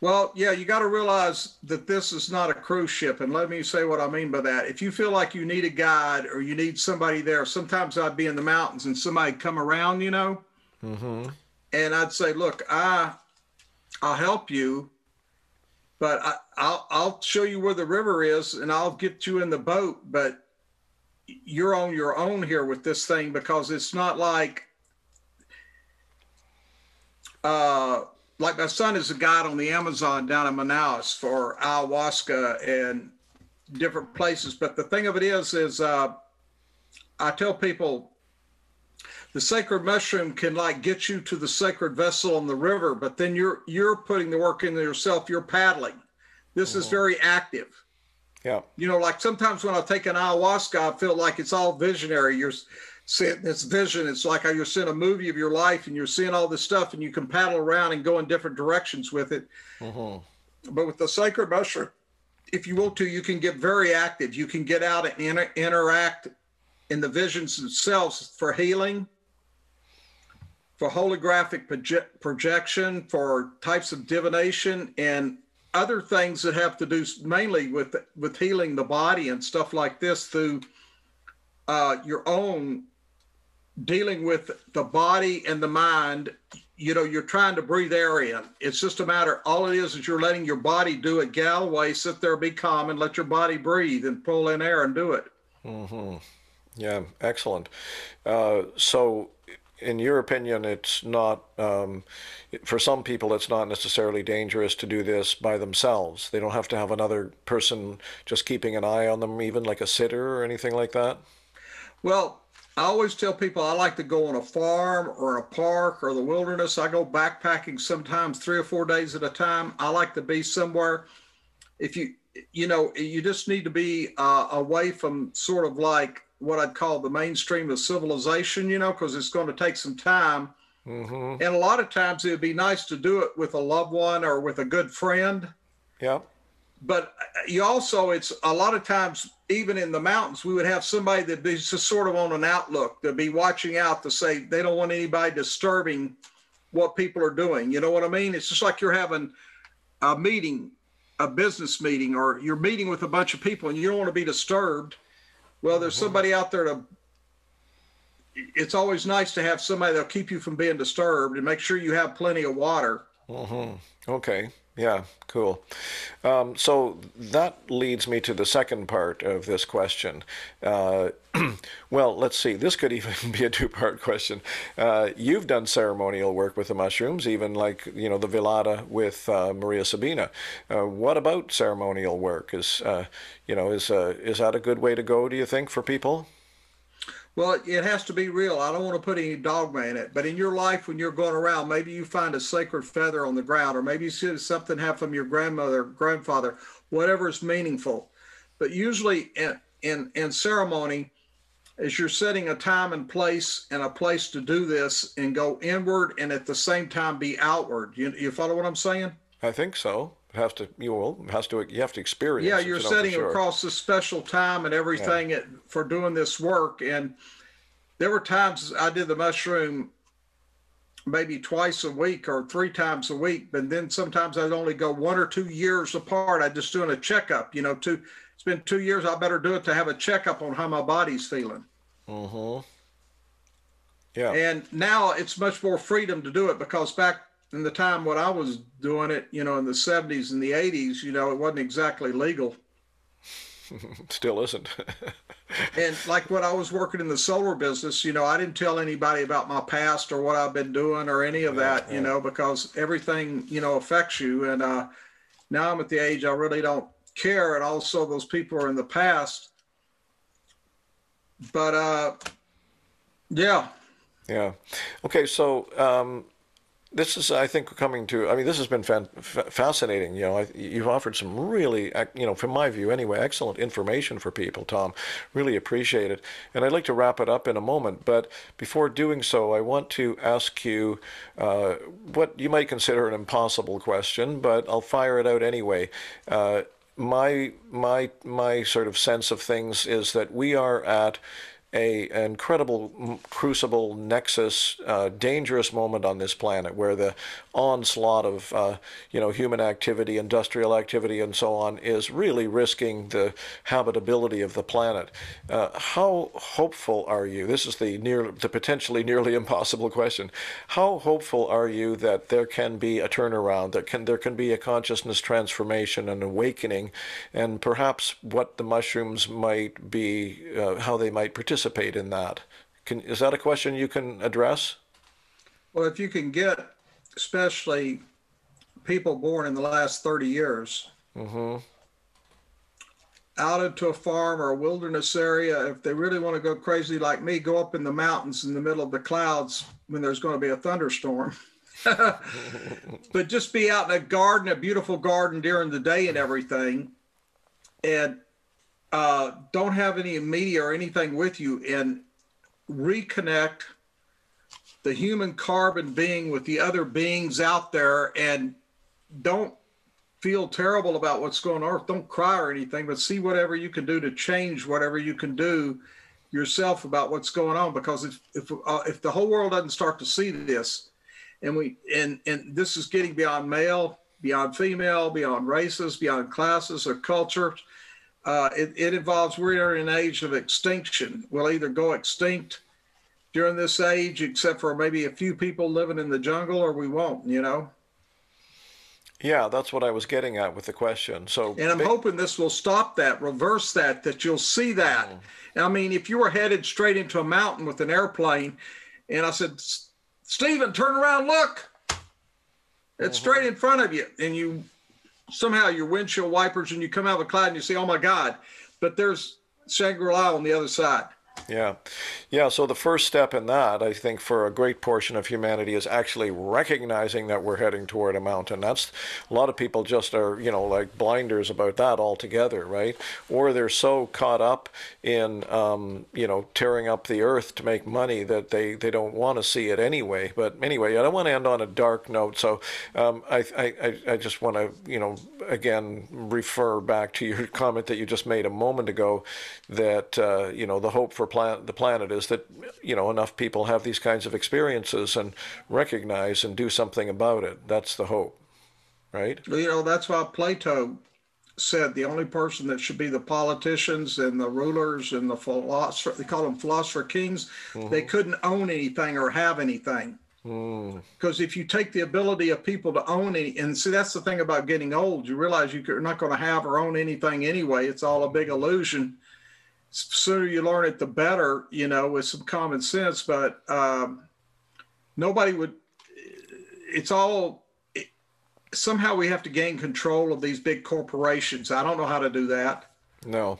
Well, yeah, you got to realize that this is not a cruise ship. And let me say what I mean by that. If you feel like you need a guide or you need somebody there, sometimes I'd be in the mountains and somebody come around, you know, and I'd say, look, I, I'll help you, but I, I'll, I'll show you where the river is and I'll get you in the boat. But you're on your own here with this thing because it's not like, uh, like my son is a guide on the Amazon down in Manaus for ayahuasca and different places. But the thing of it is, is uh, I tell people the sacred mushroom can like get you to the sacred vessel on the river, but then you're you're putting the work in yourself. You're paddling. This is very active. Yeah. You know, like sometimes when I take an ayahuasca, I feel like it's all visionary. You're seeing this vision. It's like how you're seeing a movie of your life and you're seeing all this stuff and you can paddle around and go in different directions with it. But with the sacred mushroom, if you want to, you can get very active. You can get out and inter- interact in the visions themselves for healing, for holographic proje- projection, for types of divination, and other things that have to do mainly with with healing the body and stuff like this through uh, your own dealing with the body and the mind you know you're trying to breathe air in it's just a matter all it is is you're letting your body do it galway sit there be calm and let your body breathe and pull in air and do it Mm-hmm. Yeah, excellent. Uh, so, in your opinion, it's not, um, for some people, it's not necessarily dangerous to do this by themselves. They don't have to have another person just keeping an eye on them, even like a sitter or anything like that. well i always tell people i like to go on a farm or a park or the wilderness. I go backpacking sometimes three or four days at a time. I like to be somewhere. If you you know you just need to be uh, away from sort of like what i'd call the mainstream of civilization you know because it's going to take some time. Mm-hmm. and a lot of times it would be nice to do it with a loved one or with a good friend. Yeah. But uh, you also it's a lot of times even in the mountains we would have somebody that be just sort of on an outlook to be watching out to say they don't want anybody disturbing what people are doing. You know what i mean? It's just like you're having a meeting a business meeting or you're meeting with a bunch of people and you don't want to be disturbed. Well there's mm-hmm. somebody out there to it's always nice to have somebody that'll keep you from being disturbed and make sure you have plenty of water. Mm-hmm. Okay. Yeah, cool. Um, so that leads me to the second part of this question. Uh, (clears throat) well, let's see. This could (laughs) even be a two-part question. Uh, you've done ceremonial work with the mushrooms, even like you know the Velada with uh, Maria Sabina. Uh, what about ceremonial work? Is uh, you know is uh, is that a good way to go? Do you think for people? Well, it has to be real. I don't want to put any dogma in it, but in your life, when you're going around, maybe you find a sacred feather on the ground, or maybe you see something happen from your grandmother, grandfather, whatever is meaningful. But usually in, in, in ceremony, as you're setting a time and place and a place to do this and go inward and at the same time be outward. You, you follow what I'm saying? I think so. Has to you will has to you have to experience. Yeah, you're know setting sure. across this special time and everything it, for doing this work. And there were times I did the mushroom maybe twice a week or three times a week. But then sometimes I'd only go one or two years apart. I just doing a checkup, you know, two, it's been two years. I better do it to have a checkup on how my body's feeling. Mm-hmm. Yeah. And now it's much more freedom to do it because back in the time when I was doing it, you know, in the 70s and the 80s, you know, it wasn't exactly legal. (laughs) Still isn't. (laughs) and like when I was working in the solar business, you know, I didn't tell anybody about my past or what I've been doing or any of that, you know, because everything, you know, affects you. And uh, now I'm at the age I really don't care. And also, those people are in the past. But uh, yeah. Yeah. Okay. So um, this is, I think, coming to. I mean, this has been fan, fascinating. You know, I, you've offered some really, you know, from my view anyway, excellent information for people, Tom. Really appreciate it. And I'd like to wrap it up in a moment. But before doing so, I want to ask you uh, what you might consider an impossible question, but I'll fire it out anyway. Uh, my my my sort of sense of things is that we are at a an incredible crucible nexus, uh, dangerous moment on this planet where the onslaught of uh, you know human activity, industrial activity, and so on is really risking the habitability of the planet. Uh, how hopeful are you? This is the near the potentially nearly (laughs) impossible question. How hopeful are you that there can be a turnaround? That can there can be a consciousness transformation and awakening, and perhaps what the mushrooms might be, uh, how they might participate participate in that. Can, is that a question you can address? Well, if you can get, especially people born in the last 30 years, mm-hmm. out into a farm or a wilderness area, if they really want to go crazy like me, go up in the mountains in the middle of the clouds when there's going to be a thunderstorm. (laughs) but just be out in a garden, a beautiful garden during the day and everything. And uh, don't have any media or anything with you and reconnect the human carbon being with the other beings out there and don't feel terrible about what's going on. Don't cry or anything but see whatever you can do to change whatever you can do yourself about what's going on. Because if if, uh, if the whole world doesn't start to see this and we and and this is getting beyond male beyond female beyond races beyond classes or cultures uh, it, it, involves we're in an age of extinction. We'll either go extinct during this age, except for maybe a few people living in the jungle, or we won't, you know? Yeah, that's what I was getting at with the question. So, and I'm hoping this will stop that, reverse that, that you'll see that. Mm. I mean, if you were headed straight into a mountain with an airplane, and I said, Stephen, turn around, look, it's mm-hmm. straight in front of you, and you somehow your windshield wipers and you come out of a cloud and you say, oh my God, but there's Shangri La on the other side. Yeah. Yeah. So the first step in that, I think, for a great portion of humanity is actually recognizing that we're heading toward a mountain. That's a lot of people just are, you know, like blinders about that altogether, right? Or they're so caught up in, um, you know, tearing up the earth to make money that they, they don't want to see it anyway. But anyway, I don't want to end on a dark note. So um, I, I, I just want to, you know, again, refer back to your (laughs) comment that you just made a moment ago that, uh, you know, the hope for plan- the planet is that you know enough people have these kinds of experiences and recognize and do something about it. That's the hope, right? You know, that's why Plato said the only person that should be the politicians and the rulers and the philosopher they call them philosopher kings mm-hmm. they couldn't own anything or have anything because mm. if you take the ability of people to own any and see that's the thing about getting old you realize you're not going to have or own anything anyway it's all a big illusion sooner you learn it, the better, you know, with some common sense. But um, nobody would, it's all, it, somehow we have to gain control of these big corporations. I don't know how to do that. No.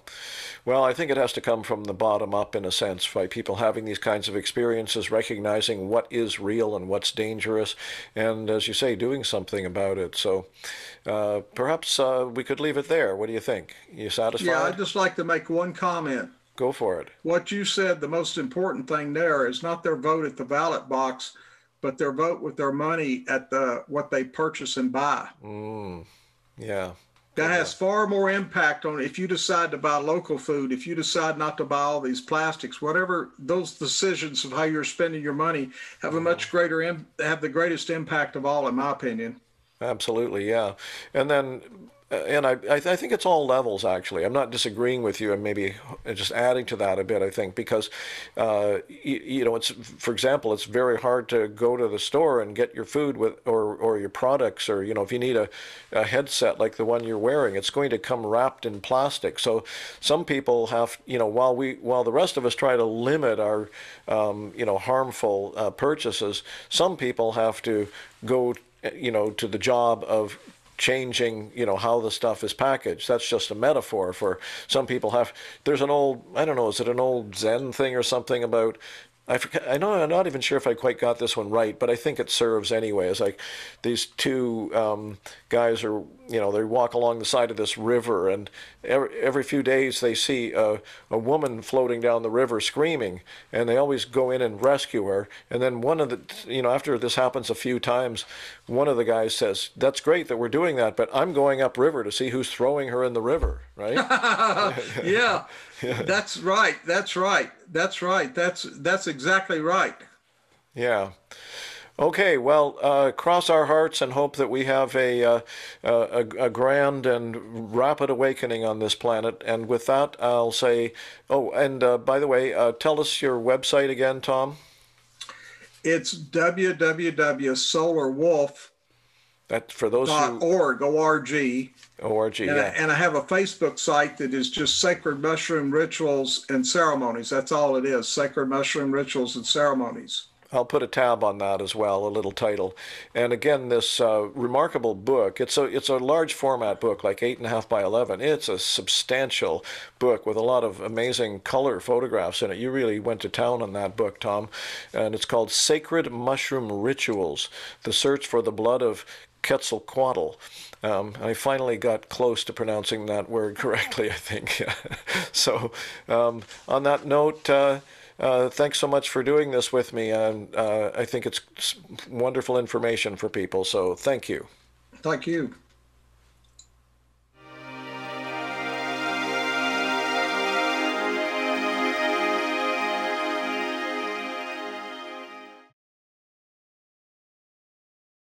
Well, I think it has to come from the bottom up in a sense, by people having these kinds of experiences, recognizing what is real and what's dangerous, and as you say, doing something about it. So uh, perhaps uh, we could leave it there. What do you think? You satisfied? Yeah, I'd just like to make one comment. Go for it. What you said, the most important thing there is not their vote at the ballot box, but their vote with their money at the what they purchase and buy. Mm, yeah. That has far more impact on if you decide to buy local food, if you decide not to buy all these plastics, whatever those decisions of how you're spending your money have a much greater have the greatest impact of all, in my opinion. Absolutely, yeah. And then, uh, and I, I I think it's all levels actually. I'm not disagreeing with you, and maybe just adding to that a bit. I think because, uh, you, you know, it's for example, it's very hard to go to the store and get your food with or or your products, or you know, if you need a, a headset like the one you're wearing, it's going to come wrapped in plastic. So some people have, you know, while we while the rest of us try to limit our, um, you know, harmful uh, purchases, some people have to go Uh, you know, to the job of changing, you know, how the stuff is packaged. That's just a metaphor for some people have. There's an old, I don't know, is it an old Zen thing or something about? I forget, I know I'm not even sure if I quite got this one right, but I think it serves anyway. It's like these two um, guys are, you know, they walk along the side of this river, and every, every few days they see a, a woman floating down the river screaming, and they always go in and rescue her. And then one of the, you know, after this happens a few times, one of the guys says, "That's great that we're doing that, but I'm going upriver to see who's throwing her in the river." Right? (laughs) yeah, (laughs) that's right. That's right. That's right. That's that's exactly right. Yeah. Okay, well, uh, cross our hearts and hope that we have a, uh, a, a grand and rapid awakening on this planet. And with that, I'll say, oh, and uh, by the way, uh, tell us your website again, Tom. It's www.solarwolf.org. That for those who org org org and, yeah. I, and I have a Facebook site that is just sacred mushroom rituals and ceremonies. That's all it is: sacred mushroom rituals and ceremonies. I'll put a tab on that as well, a little title. And again, this uh, remarkable book. It's a it's a large format book, like eight and a half by eleven. It's a substantial book with a lot of amazing color photographs in it. You really went to town on that book, Tom. And it's called Sacred Mushroom Rituals: The Search for the Blood of Quetzalcoatl. Um, I finally got close to pronouncing that word (laughs) correctly, I think. (laughs) so, um, on that note. Uh, uh, thanks so much for doing this with me. And uh, I think it's wonderful information for people. So thank you. Thank you.